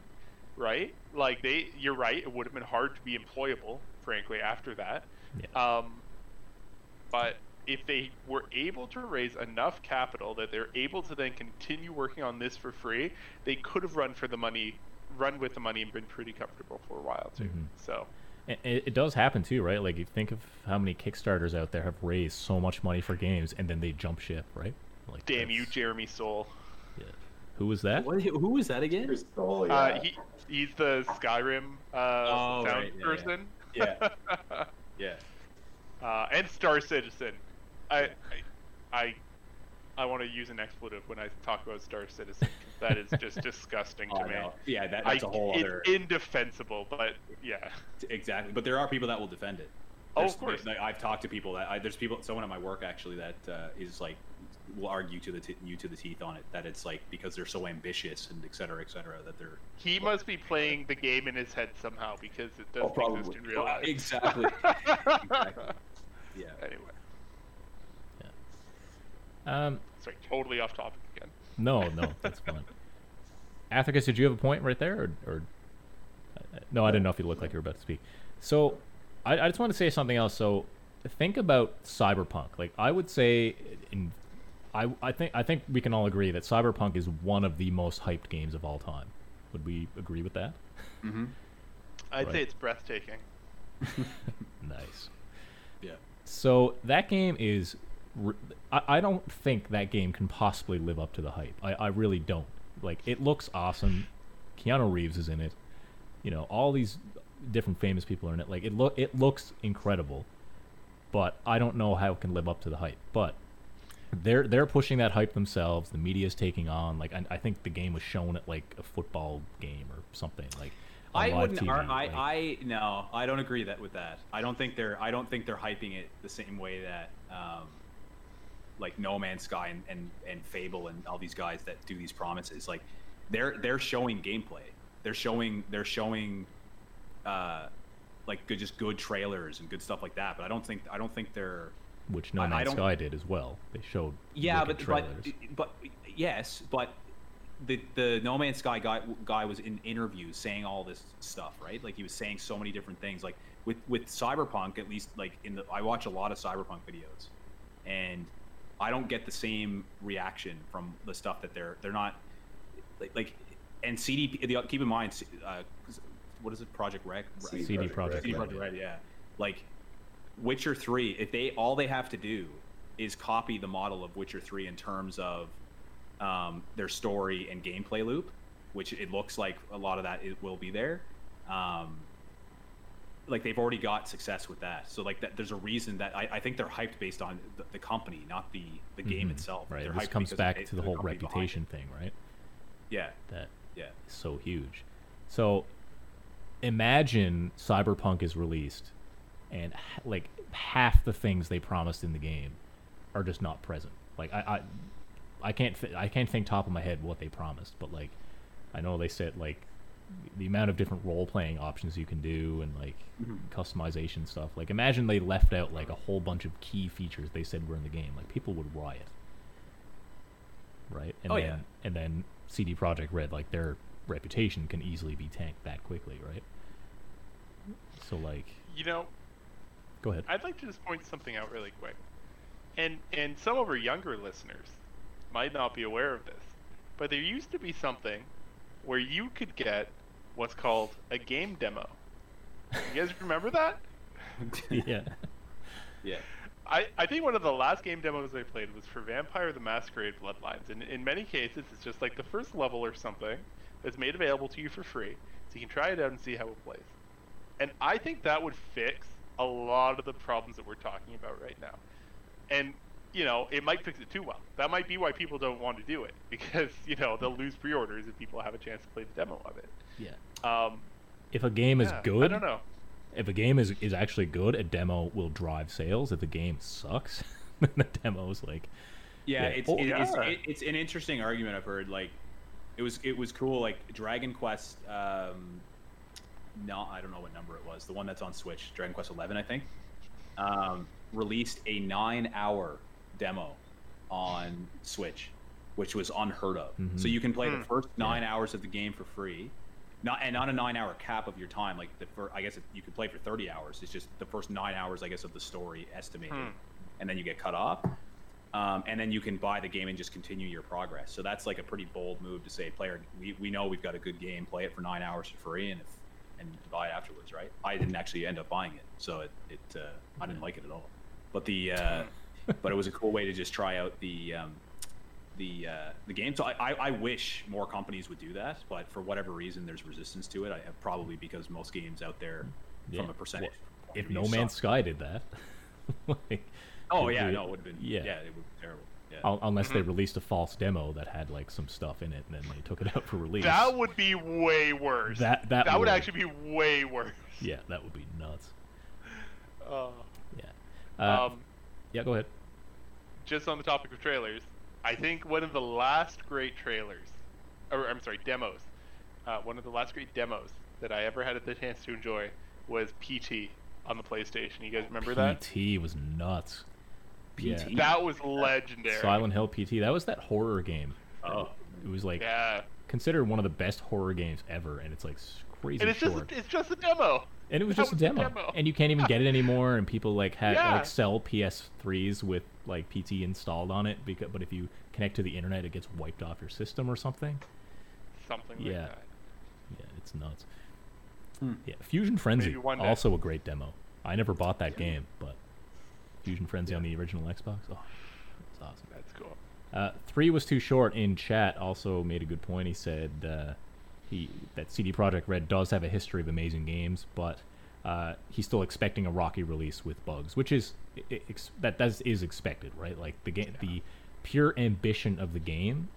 S5: right? Like they, you're right. It would have been hard to be employable, frankly, after that.
S2: Yeah.
S5: Um, but if they were able to raise enough capital that they're able to then continue working on this for free, they could have run for the money, run with the money, and been pretty comfortable for a while too.
S2: Mhm.
S5: So
S2: It, does happen too, right? Like you think of how many Kickstarters out there have raised so much money for games and then they jump ship, right? Like
S5: damn you, Jeremy Soule.
S2: Yeah. Who was that?
S3: What, who was that again?
S4: Here's yeah.
S5: Uh, he he's the Skyrim uh,
S3: Oh,
S5: sound
S3: right, yeah, yeah.
S5: person.
S3: Yeah. Yeah.
S5: uh, and Star Citizen. I I I, I want to use an expletive when I talk about Star Citizen. 'cause That is just disgusting to
S3: Oh,
S5: me.
S3: no. Yeah, that,
S5: I,
S3: that's a whole
S5: it's
S3: other.
S5: indefensible, but yeah.
S3: Exactly, but there are people that will defend it.
S5: Oh, of course.
S3: Like, I've talked to people that I, there's people, someone at my work actually that uh, is like will argue to the t- you to the teeth on it that it's like because they're so ambitious and et cetera, et cetera, that they're
S5: He must be playing the game in his head somehow because it
S3: Oh,
S5: doesn't exist in real life.
S3: exactly. exactly. Yeah.
S5: Anyway, Yeah.
S2: Um,
S5: sorry, totally off topic again.
S2: no, no, that's fine. Athricus, did you have a point right there, or, or uh, no? I didn't know if you looked like you were about to speak. So, I, I just want to say something else. So, think about Cyberpunk. Like, I would say, in, I, I think, I think we can all agree that Cyberpunk is one of the most hyped games of all time. Would we agree with that?
S3: Mm-hmm.
S5: I'd
S2: Right.
S5: say it's breathtaking.
S2: Nice.
S3: Yeah.
S2: So that game is—I don't think that game can possibly live up to the hype. I, I really don't. Like, it looks awesome. Keanu Reeves is in it. You know, all these different famous people are in it. Like, it look it looks incredible. But I don't know how it can live up to the hype. But they're they're pushing that hype themselves. The media is taking on. Like, I, I think the game was shown at like a football game or something. Like,
S3: I wouldn't.
S2: TV,
S3: I,
S2: like-
S3: I no, I don't agree that with that. I don't think they're. I don't think they're hyping it the same way that, um, like No Man's Sky and, and and Fable and all these guys that do these promises. Like, they're they're showing gameplay. They're showing they're showing, uh, like good just good trailers and good stuff like that. But I don't think I don't think they're.
S2: Which No Man's Sky did as well. They showed
S3: Yeah, but but
S2: trailers.
S3: but yes, but the the No Man's Sky guy guy was in interviews saying all this stuff, right? Like he was saying so many different things. Like with with Cyberpunk, at least like in the I watch a lot of Cyberpunk videos, and I don't get the same reaction from the stuff that they're they're not like like and CDP. The, keep in mind, uh, what is it? Project Rec.
S4: CD
S2: CD
S4: Red.
S3: CD
S2: Red,
S3: Projekt Red, yeah. Like Witcher Three, if they all they have to do is copy the model of Witcher Three in terms of um, their story and gameplay loop, which it looks like a lot of that it will be there. Um, like they've already got success with that, so like that, there's a reason that I, I think they're hyped based on the, the company, not the the game
S2: Mhm.
S3: itself.
S2: Right.
S3: They're
S2: This comes back
S3: they-
S2: to the
S3: the
S2: whole
S3: it.
S2: reputation thing, right?
S3: Yeah,
S2: That
S3: yeah.
S2: is so huge. So imagine Cyberpunk is released and like half the things they promised in the game are just not present. Like I, I, I can't th- I can't think top of my head what they promised, but like I know they said like the amount of different role playing options you can do and like mm-hmm. customization stuff. Like imagine they left out like a whole bunch of key features they said were in the game. Like people would riot. Right? And
S3: Oh,
S2: then
S3: yeah.
S2: and then CD Projekt Red like their reputation can easily be tanked that quickly, right? So like
S5: You know,
S2: go ahead.
S5: I'd like to just point something out really quick. And and some of our younger listeners might not be aware of this, but there used to be something where you could get what's called a game demo. You guys remember that?
S2: yeah.
S3: Yeah.
S5: I, I think one of the last game demos I played was for Vampire the Masquerade Bloodlines, and in many cases it's just like the first level or something that's made available to you for free, so you can try it out and see how it plays. And I think that would fix a lot of the problems that we're talking about right now. And you know, it might fix it too well. That might be why people don't want to do it because you know they'll lose pre-orders if people have a chance to play the demo of it.
S2: Yeah.
S5: Um,
S2: If a game is
S5: yeah,
S2: good,
S5: I don't know.
S2: if a game is is actually good, a demo will drive sales. If the game sucks, then the demo's like
S3: Yeah,
S2: Yeah.
S3: it's
S2: Oh,
S3: it- it's it- it's an interesting argument I've heard. Like, it was it was cool. Like Dragon Quest, um, not I don't know what number it was. The one that's on Switch, Dragon Quest Eleven, I think, um, released a nine-hour demo on Switch, which was unheard of.
S2: Mhm.
S3: So you can play
S5: Hmm.
S3: the first nine hours of the game for free. Not and not a nine-hour cap of your time. Like the fir- I guess you could play for thirty hours. It's just the first nine hours, I guess, of the story estimated,
S5: Hmm.
S3: and then you get cut off. Um, and then you can buy the game and just continue your progress. So that's like a pretty bold move to say, player, we, we know we've got a good game, play it for nine hours for free, and if and buy it afterwards, right? I didn't actually end up buying it, so it, it uh, I didn't like it at all. But the uh, but it was a cool way to just try out the um, the uh, the game. So I, I, I wish more companies would do that, but for whatever reason, there's resistance to it. I, probably because most games out there,
S2: Yeah.
S3: from a percentage. point
S2: if No Man's
S3: suck.
S2: Sky did that. like,
S3: Oh yeah,
S2: would-
S3: no, it would have been
S2: yeah.
S3: yeah, it would be terrible. Yeah.
S2: unless they released a false demo that had like some stuff in it, and then they took it out for release.
S5: That would be way worse.
S2: That- that
S5: would
S2: would.
S5: actually be way worse.
S2: yeah, that would be nuts.
S5: Uh,
S2: Yeah. Uh,
S5: um,
S2: yeah, go ahead.
S5: just on the topic of trailers, I think one of the last great trailers, or I'm sorry, demos, uh, one of the last great demos that I ever had the chance to enjoy was PT on the PlayStation. You guys remember that?
S2: PT was nuts. Yeah.
S3: PT?
S5: That was legendary.
S2: Silent Hill PT. That was that horror game.
S3: Oh.
S2: It was like
S5: Yeah.
S2: considered one of the best horror games ever, and it's like crazy
S5: And it's just
S2: short.
S5: a, it's just a demo.
S2: and it was
S5: that
S2: just a
S5: was a
S2: demo.
S5: demo.
S2: and you can't even get it anymore. And people like had
S5: Yeah.
S2: like sell PS3s with like PT installed on it. Because but if you connect to the internet, it gets wiped off your system or something.
S5: Something
S2: Yeah.
S5: like that.
S2: Yeah, it's nuts.
S3: Hmm.
S2: Yeah, Fusion Frenzy
S5: Maybe one day.
S2: also a great demo. I never bought that game, but Fusion Frenzy on the original Xbox. Oh, it's awesome.
S5: That's cool.
S2: Uh, three was too short. In chat, also made a good point. He said uh, he that CD Projekt Red does have a history of amazing games, but uh, he's still expecting a rocky release with bugs, which is ex- that that is expected, right? Like the game, the pure ambition of the game,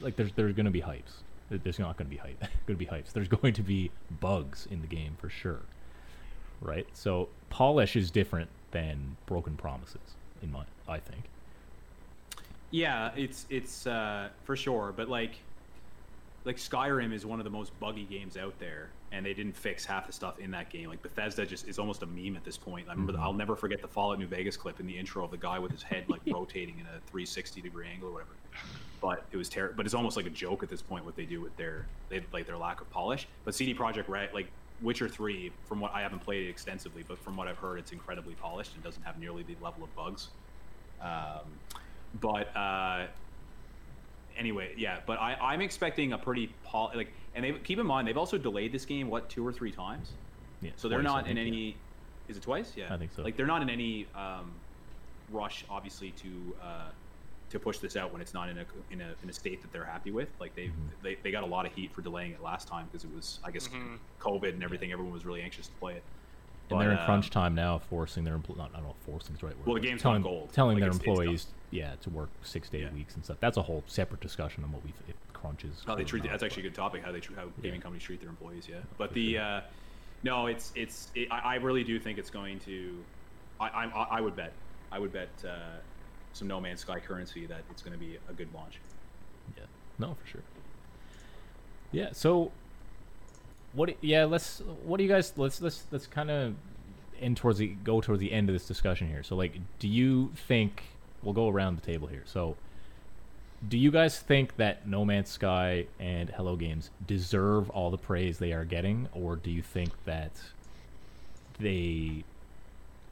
S2: like there's there's going to be hypes. There's not going to be hype. going to be hypes. There's going to be bugs in the game for sure, right? So polish is different than broken promises, in my I think.
S3: Yeah, it's it's uh, for sure, but like like Skyrim is one of the most buggy games out there, and they didn't fix half the stuff in that game. Like Bethesda just is almost a meme at this point. I remember, the, I'll never forget the Fallout New Vegas clip in the intro of the guy with his head like rotating in a 360 degree angle or whatever. But it was terrible. But it's almost like a joke at this point what they do with their they like their lack of polish. But CD Projekt Red, like Witcher 3, from what I haven't played it extensively, but from what I've heard, it's incredibly polished and doesn't have nearly the level of bugs. Um, but uh, anyway, yeah. But I, I'm expecting a pretty pol- like, and they keep in mind they've also delayed this game what two or three times,
S2: Yeah,
S3: so they're not in
S2: think, yeah.
S3: any. Is it twice? Yeah,
S2: I think so.
S3: Like they're not in any um, rush, obviously, to uh, to push this out when it's not in a in a in a state that they're happy with. Like they
S2: Mhm.
S3: they, they got a lot of heat for delaying it last time because it was I guess
S5: Mhm.
S3: COVID and everything. Everyone was really anxious to play it.
S2: And they're in
S3: um,
S2: crunch time now, forcing their empl- not I don't know if forcing's the right word.
S3: Well, the game's
S2: telling,
S3: gone gold.
S2: telling
S3: Like,
S2: their
S3: it's- it's
S2: employees, yeah, to work six day
S3: Yeah.
S2: weeks and stuff. That's a whole separate discussion on what we if crunch is.
S3: How they treat
S2: not,
S3: that's actually a good topic. How they treat how gaming companies treat their employees. Yeah, but
S2: for
S3: the
S2: sure.
S3: uh, no, it's it's it, I, I really do think it's going to I, I, I would bet, I would bet uh, some No Man's Sky currency that it's going to be a good launch.
S2: Yeah. No, for sure. Yeah. So, what? Yeah. Let's. What do you guys? Let's let's let's kind of end towards the go towards the end of this discussion here. So, like, do you think we'll go around the table here? So, do you guys think that No Man's Sky and Hello Games deserve all the praise they are getting, or do you think that they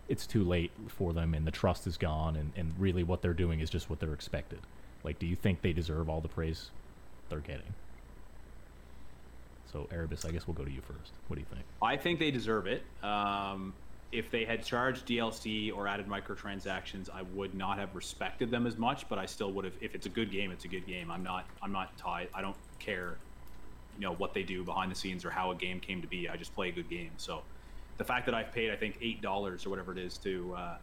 S2: it's too late for them and the trust is gone and, and really what they're doing is just what they're expected? Like, do you think they deserve all the praise they're getting? So, Erebus, I guess we'll go to you first. What do you think?
S3: I think they deserve it. Um, if they had charged DLC or added microtransactions, I would not have respected them as much. But I still would have. If it's a good game, it's a good game. I'm not. I'm not tied. I don't care, you know, what they do behind the scenes or how a game came to be. I just play a good game. So, the fact that I've paid, I think, eight dollars or whatever it is to, uh,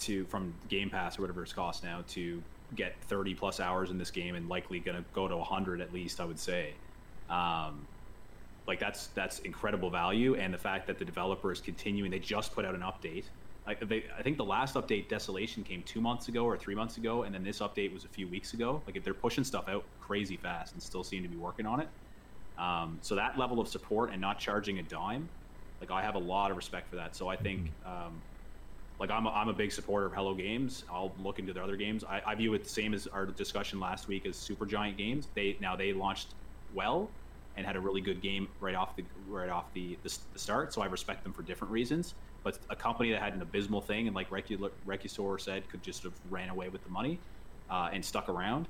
S3: to from Game Pass or whatever it's cost now to get 30 plus hours in this game and likely going to go to 100 at least, I would say. Um, like that's that's incredible value, and the fact that the developer is continuing. They just put out an update. They, I think the last update, Desolation, came two months ago or three months ago, and then this update was a few weeks ago. Like if they're pushing stuff out crazy fast and still seem to be working on it. Um, so that level of support and not charging a dime, like I have a lot of respect for that. So I think, um, like I'm a, I'm a big supporter of Hello Games. I'll look into their other games. I, I view it the same as our discussion last week as Supergiant Games. They now they launched well and had a really good game right off the right off the, the, the start. So I respect them for different reasons. But a company that had an abysmal thing and like Rekusor said could just have ran away with the money uh, and stuck around.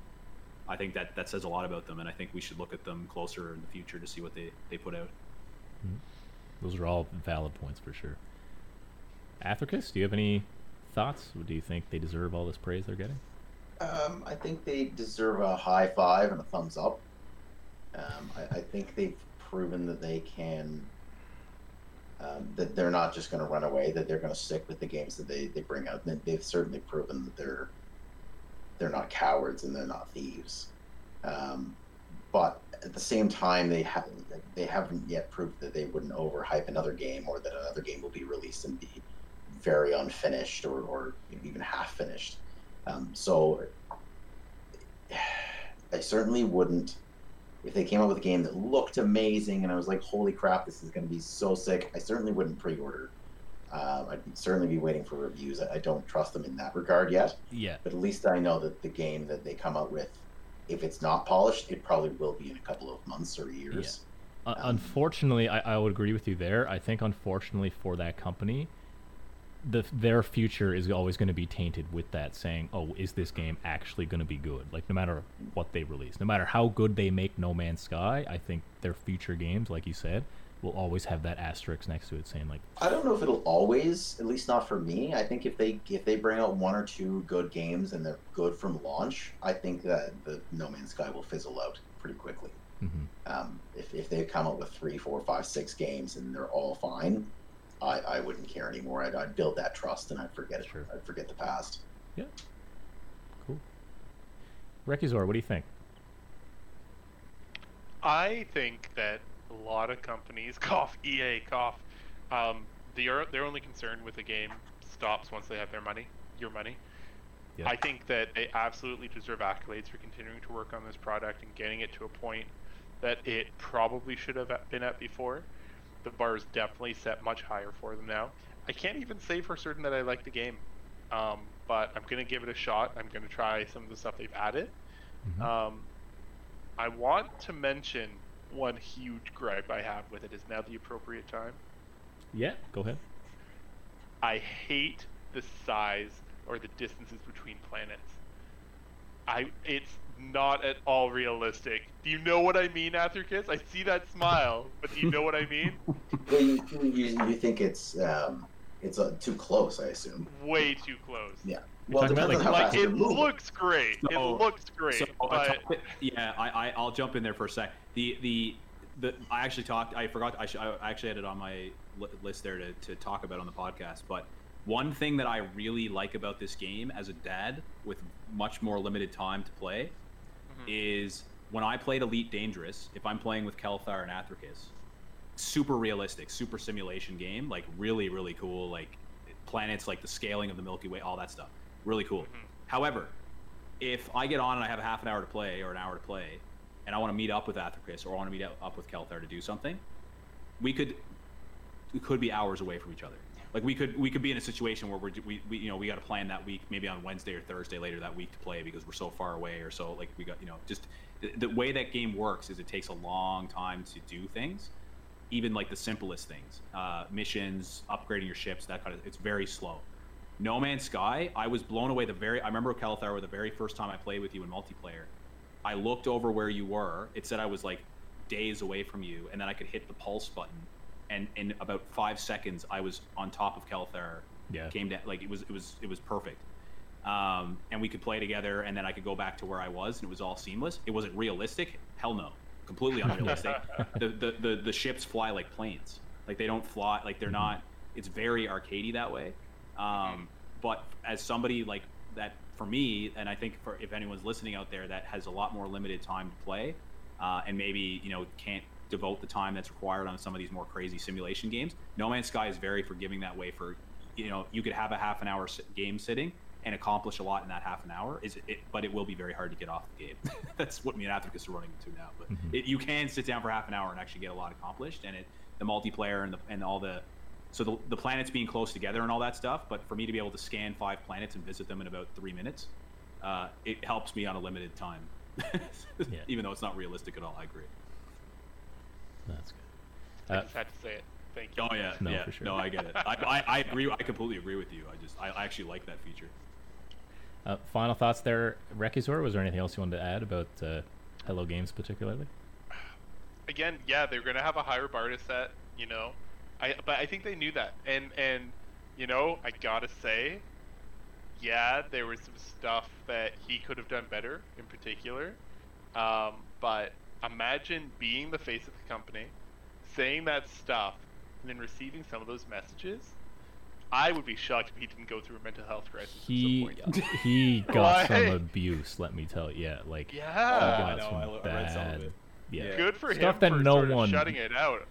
S3: I think that that says a lot about them, and I think we should look at them closer in the future to see what they, they put out.
S2: Those are all valid points for sure. Athricus, do you have any thoughts? Do you think they deserve all this praise they're getting?
S4: Um, I think they deserve a high five and a thumbs up. Um, I, I, think they've proven that they can, um, that they're not just going to run away, that they're going to stick with the games that they, they bring out. They've certainly proven that they're they're not cowards and they're not thieves. Um, but at the same time, they haven't they haven't yet proved that they wouldn't overhype another game or that another game will be released and be very unfinished or, or even half finished. Um, so I certainly wouldn't if they came up with a game that looked amazing and I was like, holy crap, this is going to be so sick, I certainly wouldn't pre order. Uh, I'd certainly be waiting for reviews. I, I don't trust them in that regard yet.
S2: Yeah.
S4: But at least I know that the game that they come out with, if it's not polished, it probably will be in a couple of months or years.
S2: Yeah. Uh, um, unfortunately, I, I would agree with you there. I think, unfortunately, for that company, the their future is always going to be tainted with that saying oh is this game actually going to be good like no matter what they release no matter how good they make no man's sky i think their future games like you said will always have that asterisk next to it saying like
S4: i don't know if it'll always at least not for me i think if they if they bring out one or two good games and they're good from launch i think that the no man's sky will fizzle out pretty quickly
S2: mm-hmm.
S4: um, if, if they come up with three four five six games and they're all fine I, I wouldn't care anymore. I'd, I'd build that trust and I'd forget it. Sure. I'd forget the past.
S2: Yeah. Cool. Rekusor, what do you think?
S5: I think that a lot of companies, cough, EA, cough, um, they're, they're only concerned with the game stops once they have their money, your money. Yep. I think that they absolutely deserve accolades for continuing to work on this product and getting it to a point that it probably should have been at before the bar is definitely set much higher for them now. I can't even say for certain that I like the game, um, but I'm gonna give it a shot. I'm gonna try some of the stuff they've added. Mm-hmm. Um, I want to mention one huge gripe I have with it. Is now the appropriate time?
S2: Yeah, go ahead.
S5: I hate the size or the distances between planets. I it's not at all realistic. Do you know what I mean, Athricus? I see that smile, but do you know what I mean?
S4: well, you, you, you think it's um, it's uh, too close, I assume.
S5: Way too close.
S4: Yeah.
S2: You're well,
S5: like, like it looks great. So, it looks great. So, but...
S3: yeah, I, I will jump in there for a sec. The the the I actually talked. I forgot. I, sh- I actually had it on my list there to, to talk about on the podcast. But one thing that I really like about this game as a dad with much more limited time to play mm-hmm. is when I played Elite Dangerous, if I'm playing with Kelthar and Athricus, super realistic, super simulation game, like really, really cool. Like planets, like the scaling of the Milky Way, all that stuff. Really cool.
S5: Mm-hmm.
S3: However, if I get on and I have a half an hour to play or an hour to play, and I want to meet up with Athricus or I want to meet up with Kelthar to do something, we could we could be hours away from each other. Like we could we could be in a situation where we're, we, we you know we got to plan that week maybe on Wednesday or Thursday later that week to play because we're so far away or so like we got you know just the, the way that game works is it takes a long time to do things, even like the simplest things, uh, missions, upgrading your ships, that kind of it's very slow. No Man's Sky, I was blown away the very I remember Kelthar the very first time I played with you in multiplayer. I looked over where you were. It said I was like days away from you, and then I could hit the pulse button, and in about five seconds, I was on top of Kelthar.
S2: Yeah.
S3: Came down like it was it was it was perfect. Um, and we could play together, and then I could go back to where I was, and it was all seamless. It wasn't realistic. Hell no, completely unrealistic. the, the the the ships fly like planes. Like they don't fly. Like they're not. It's very arcadey that way. Um, but as somebody like that for me, and I think for if anyone's listening out there that has a lot more limited time to play, uh, and maybe you know can't devote the time that's required on some of these more crazy simulation games, No Man's Sky is very forgiving that way. For you know, you could have a half an hour game sitting and accomplish a lot in that half an hour. Is it? But it will be very hard to get off the game. that's what me and Athricus are running into now. But
S2: Mhm.
S3: it, you can sit down for half an hour and actually get a lot accomplished, and it the multiplayer and the and all the so the, the planets being close together and all that stuff but for me to be able to scan five planets and visit them in about three minutes uh, it helps me on a limited time
S2: Yeah.
S3: even though it's not realistic at all i agree
S2: That's good.
S5: I
S2: Uh,
S5: just had to say it. Thank you.
S3: oh yeah
S2: No,
S3: yeah
S2: for sure.
S3: no i get it I, I, I agree i completely agree with you i just i, I actually like that feature
S2: uh, final thoughts there, Rekizor? Was there anything else you wanted to add about uh, Hello Games particularly?
S5: again, yeah, they're gonna have a higher bar to set, you know. I but I think they knew that, and and you know, I gotta say, yeah, there was some stuff that he could have done better, in particular. Um, but imagine being the face of the company, saying that stuff, and then receiving some of those messages. I would be shocked if he didn't go through a mental health crisis
S2: He
S5: at some point.
S2: he got some abuse. Let me tell you. Yeah, like he
S5: Yeah.
S2: got
S3: I know,
S2: some
S3: I lo- I read some of
S2: bad.
S3: it.
S2: Yeah.
S3: Yeah.
S5: Good for
S2: Stuff
S5: him
S2: that
S5: for
S2: no
S5: sort of
S2: one-
S5: shutting it out.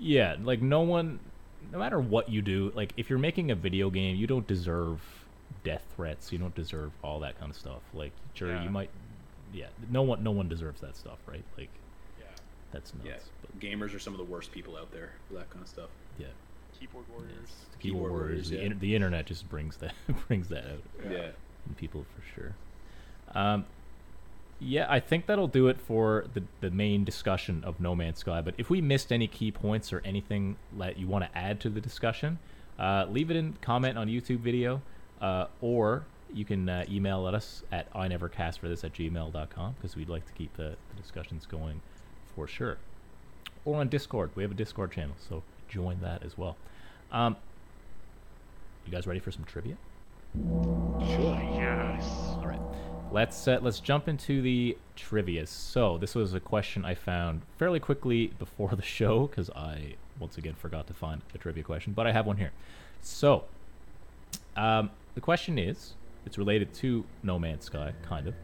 S2: Yeah, like no one, no matter what you do, like if you're making a video game, you don't deserve death threats. You don't deserve all that kind of stuff. Like, sure,
S5: Yeah.
S2: you might, yeah, no one, no one deserves that stuff, right? Like,
S5: Yeah.
S2: that's nuts.
S3: yeah
S2: But
S3: gamers are some of the worst people out there for that kind of stuff
S2: yeah,
S5: Keyboard warriors.
S2: it's the
S3: Keyboard
S2: keyboard warriors.
S3: warriors,
S2: The,
S3: yeah.
S2: inter- the internet just brings that brings that out
S3: yeah
S2: in people for sure. Um, yeah, I think that'll do it for the the main discussion of No Man's Sky. But if we missed any key points or anything that you want to add to the discussion, uh, leave it in comment on YouTube video, uh, or you can uh, email at us at I never cast for this at gmail.com because we'd like to keep the, the discussions going for sure. Or on Discord, we have a Discord channel, so join that as well. Um, you guys ready for some trivia?
S5: Sure, yes.
S2: All right, let's uh, let's jump into the trivia. So this was a question I found fairly quickly before the show because I once again forgot to find a trivia question, but I have one here. So um, the question is, it's related to No Man's Sky, kind of.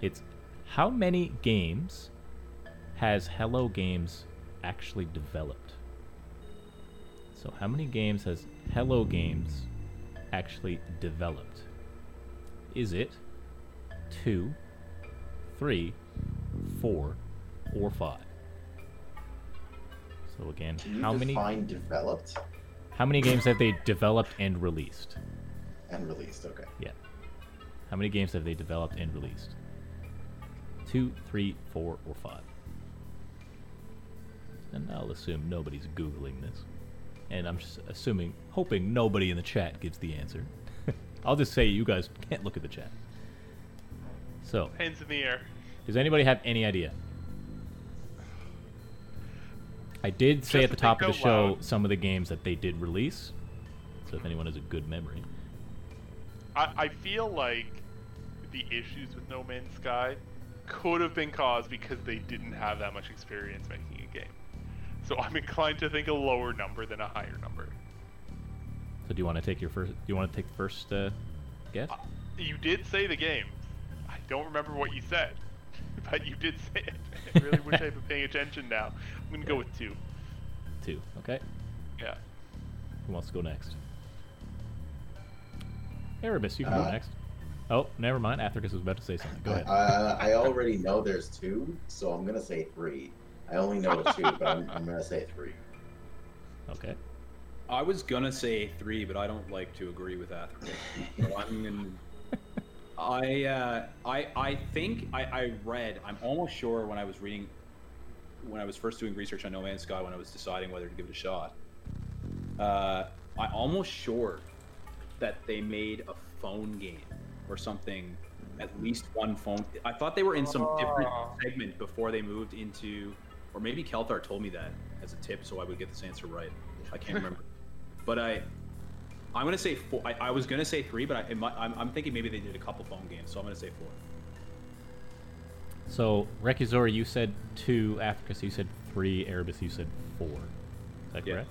S2: It's how many games has Hello Games actually developed? So how many games has Hello Games actually developed? Is it two, three, four, or five? So again, how many
S4: developed
S2: how many games have they developed and released?
S4: and released? Okay.
S2: Yeah. How many games have they developed and released? Two, three, four, or five? And I'll assume nobody's Googling this. And I'm just assuming, hoping nobody in the chat gives the answer. I'll just say you guys can't look at the chat. So,
S5: Hands in the air.
S2: does anybody have any idea? I did say
S5: Just
S2: at the top of the show
S5: loud.
S2: some of the games that they did release. So if anyone has a good memory.
S5: I, I feel like the issues with No Man's Sky could have been caused because they didn't have that much experience making a game. So I'm inclined to think a lower number than a higher number.
S2: So do you want to take your first? Do you want to take the first uh, guess?
S5: Uh, You did say the games. I don't remember what you said, but you did say it. I really wish I'd been paying attention now. I'm gonna go with two.
S2: Two. Okay.
S5: Yeah.
S2: Who wants to go next? Erebus, you can go
S4: Uh,
S2: next. Oh, never mind. Athricus was about to say something. Go ahead.
S4: Uh, I already know there's two, so I'm gonna say three. I only know two, but I'm, I'm gonna say three.
S2: Okay.
S3: I was gonna say three, but I don't like to agree with that. So I'm gonna. I uh, I I think I, I read. I'm almost sure when I was reading, when I was first doing research on No Man's Sky, when I was deciding whether to give it a shot. Uh, I almost sure that they made a phone game or something. At least one phone. I thought they were in some different
S5: Oh.
S3: segment before they moved into, or maybe Kelthar told me that as a tip, so I would get this answer right. I can't remember. But I, I'm gonna say four. I, I was gonna say three, but I, it might, I'm, I'm thinking maybe they did a couple phone games, so I'm gonna say four.
S2: So, Rekizora, you said two. Athricus, you said three. Erebus, you said four. Is that
S3: Yeah.
S2: correct?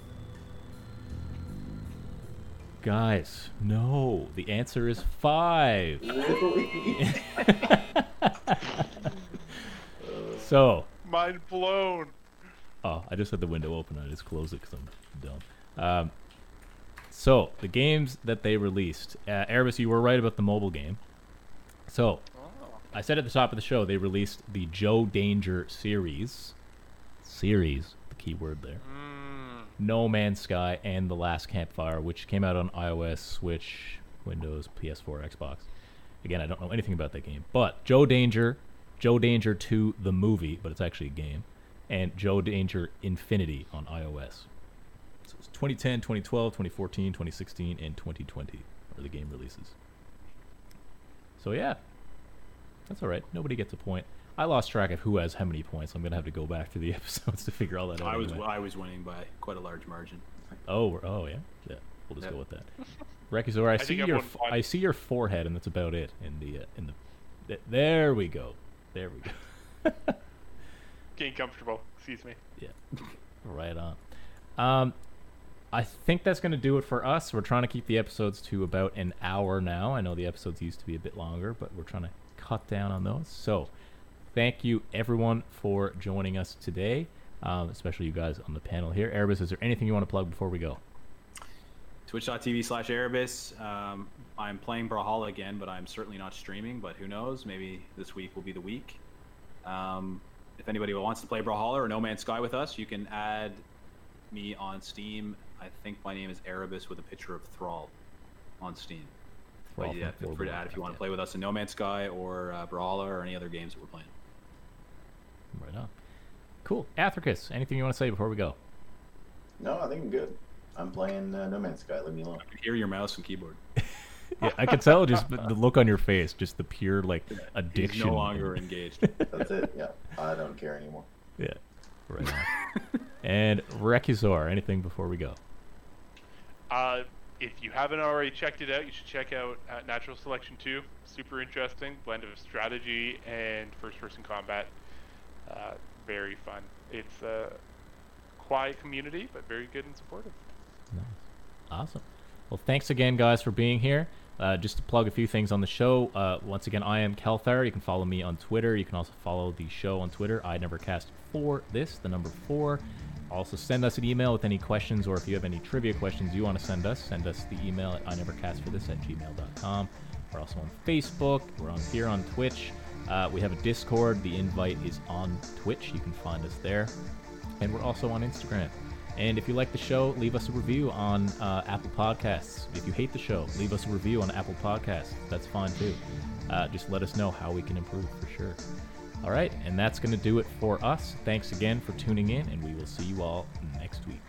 S2: Guys, no. The answer is five. So,
S5: Mind blown.
S2: Oh, I just had the window open. I just closed it because I'm dumb. Um, so the games that they released, uh, Erebus, you were right about the mobile game. So I said at the top of the show they released the Joe Danger series, series, the key word there.
S5: Mm,
S2: No Man's Sky and The Last Campfire, which came out on iOS, Switch, Windows, PS4, Xbox. Again, I don't know anything about that game, but Joe Danger, Joe Danger 2 the movie, but it's actually a game, and Joe Danger Infinity on iOS. So 2010, 2012, 2014, 2016, and 2020 are the game releases. So yeah, that's all right. Nobody gets a point. I lost track of who has how many points. I'm gonna have to go back to the episodes to figure all that out.
S3: I was
S2: anyway.
S3: I was winning by quite a large margin.
S2: Oh, oh yeah, yeah. We'll just
S3: Yeah.
S2: go with that. Rekizor, I,
S5: I
S2: see your
S5: won
S2: f-
S5: one.
S2: I see your forehead, and that's about it. In the uh, in the th- there we go, there we go.
S5: getting comfortable. Excuse me.
S2: Yeah, right on. Um, I think that's gonna do it for us. We're trying to keep the episodes to about an hour now. I know the episodes used to be a bit longer, but we're trying to cut down on those. So, thank you everyone for joining us today, um, especially you guys on the panel here. Erebus, is there anything you want to plug before we go?
S3: Twitch.tv slash Erebus. Um, I'm playing Brawlhalla again, but I'm certainly not streaming. But who knows? Maybe this week will be the week. Um, if anybody wants to play Brawlhalla or No Man's Sky with us, you can add me on Steam. I think my name is Erebus with a picture of Thrall on Steam.
S2: Thrall
S3: But yeah, feel free to add if you want to play with us in No Man's Sky or uh, Brawlhalla or any other games that we're playing.
S2: Right on. Cool. Athricus, anything you want to say before we go?
S4: No, I think I'm good. I'm playing uh, No Man's Sky. Leave me alone.
S3: I can hear your mouse and keyboard.
S2: Yeah, I could tell just the the look on your face, just the pure like
S3: He's
S2: addiction.
S3: no longer engaged.
S4: That's it. Yeah, I don't care anymore.
S2: Yeah. Right on. and Rekizor, anything before we go?
S5: Uh, if you haven't already checked it out, you should check out uh, Natural Selection 2. Super interesting blend of strategy and first-person combat. Uh, very fun. It's a quiet community, but very good and supportive.
S2: Nice. Awesome. Well, thanks again, guys, for being here. Uh, just to plug a few things on the show. Uh, once again, I am Kelthar. You can follow me on Twitter. You can also follow the show on Twitter. I never cast for this, the number four. Also, send us an email with any questions, or if you have any trivia questions you want to send us, send us the email at I never cast for this at gmail.com. We're also on Facebook. We're on here on Twitch. Uh, we have a Discord. The invite is on Twitch. You can find us there. And we're also on Instagram. And if you like the show, leave us a review on uh, Apple Podcasts. If you hate the show, leave us a review on Apple Podcasts. That's fine too. Uh, just let us know how we can improve for sure. All right, and that's going to do it for us. Thanks again for tuning in, and we will see you all next week.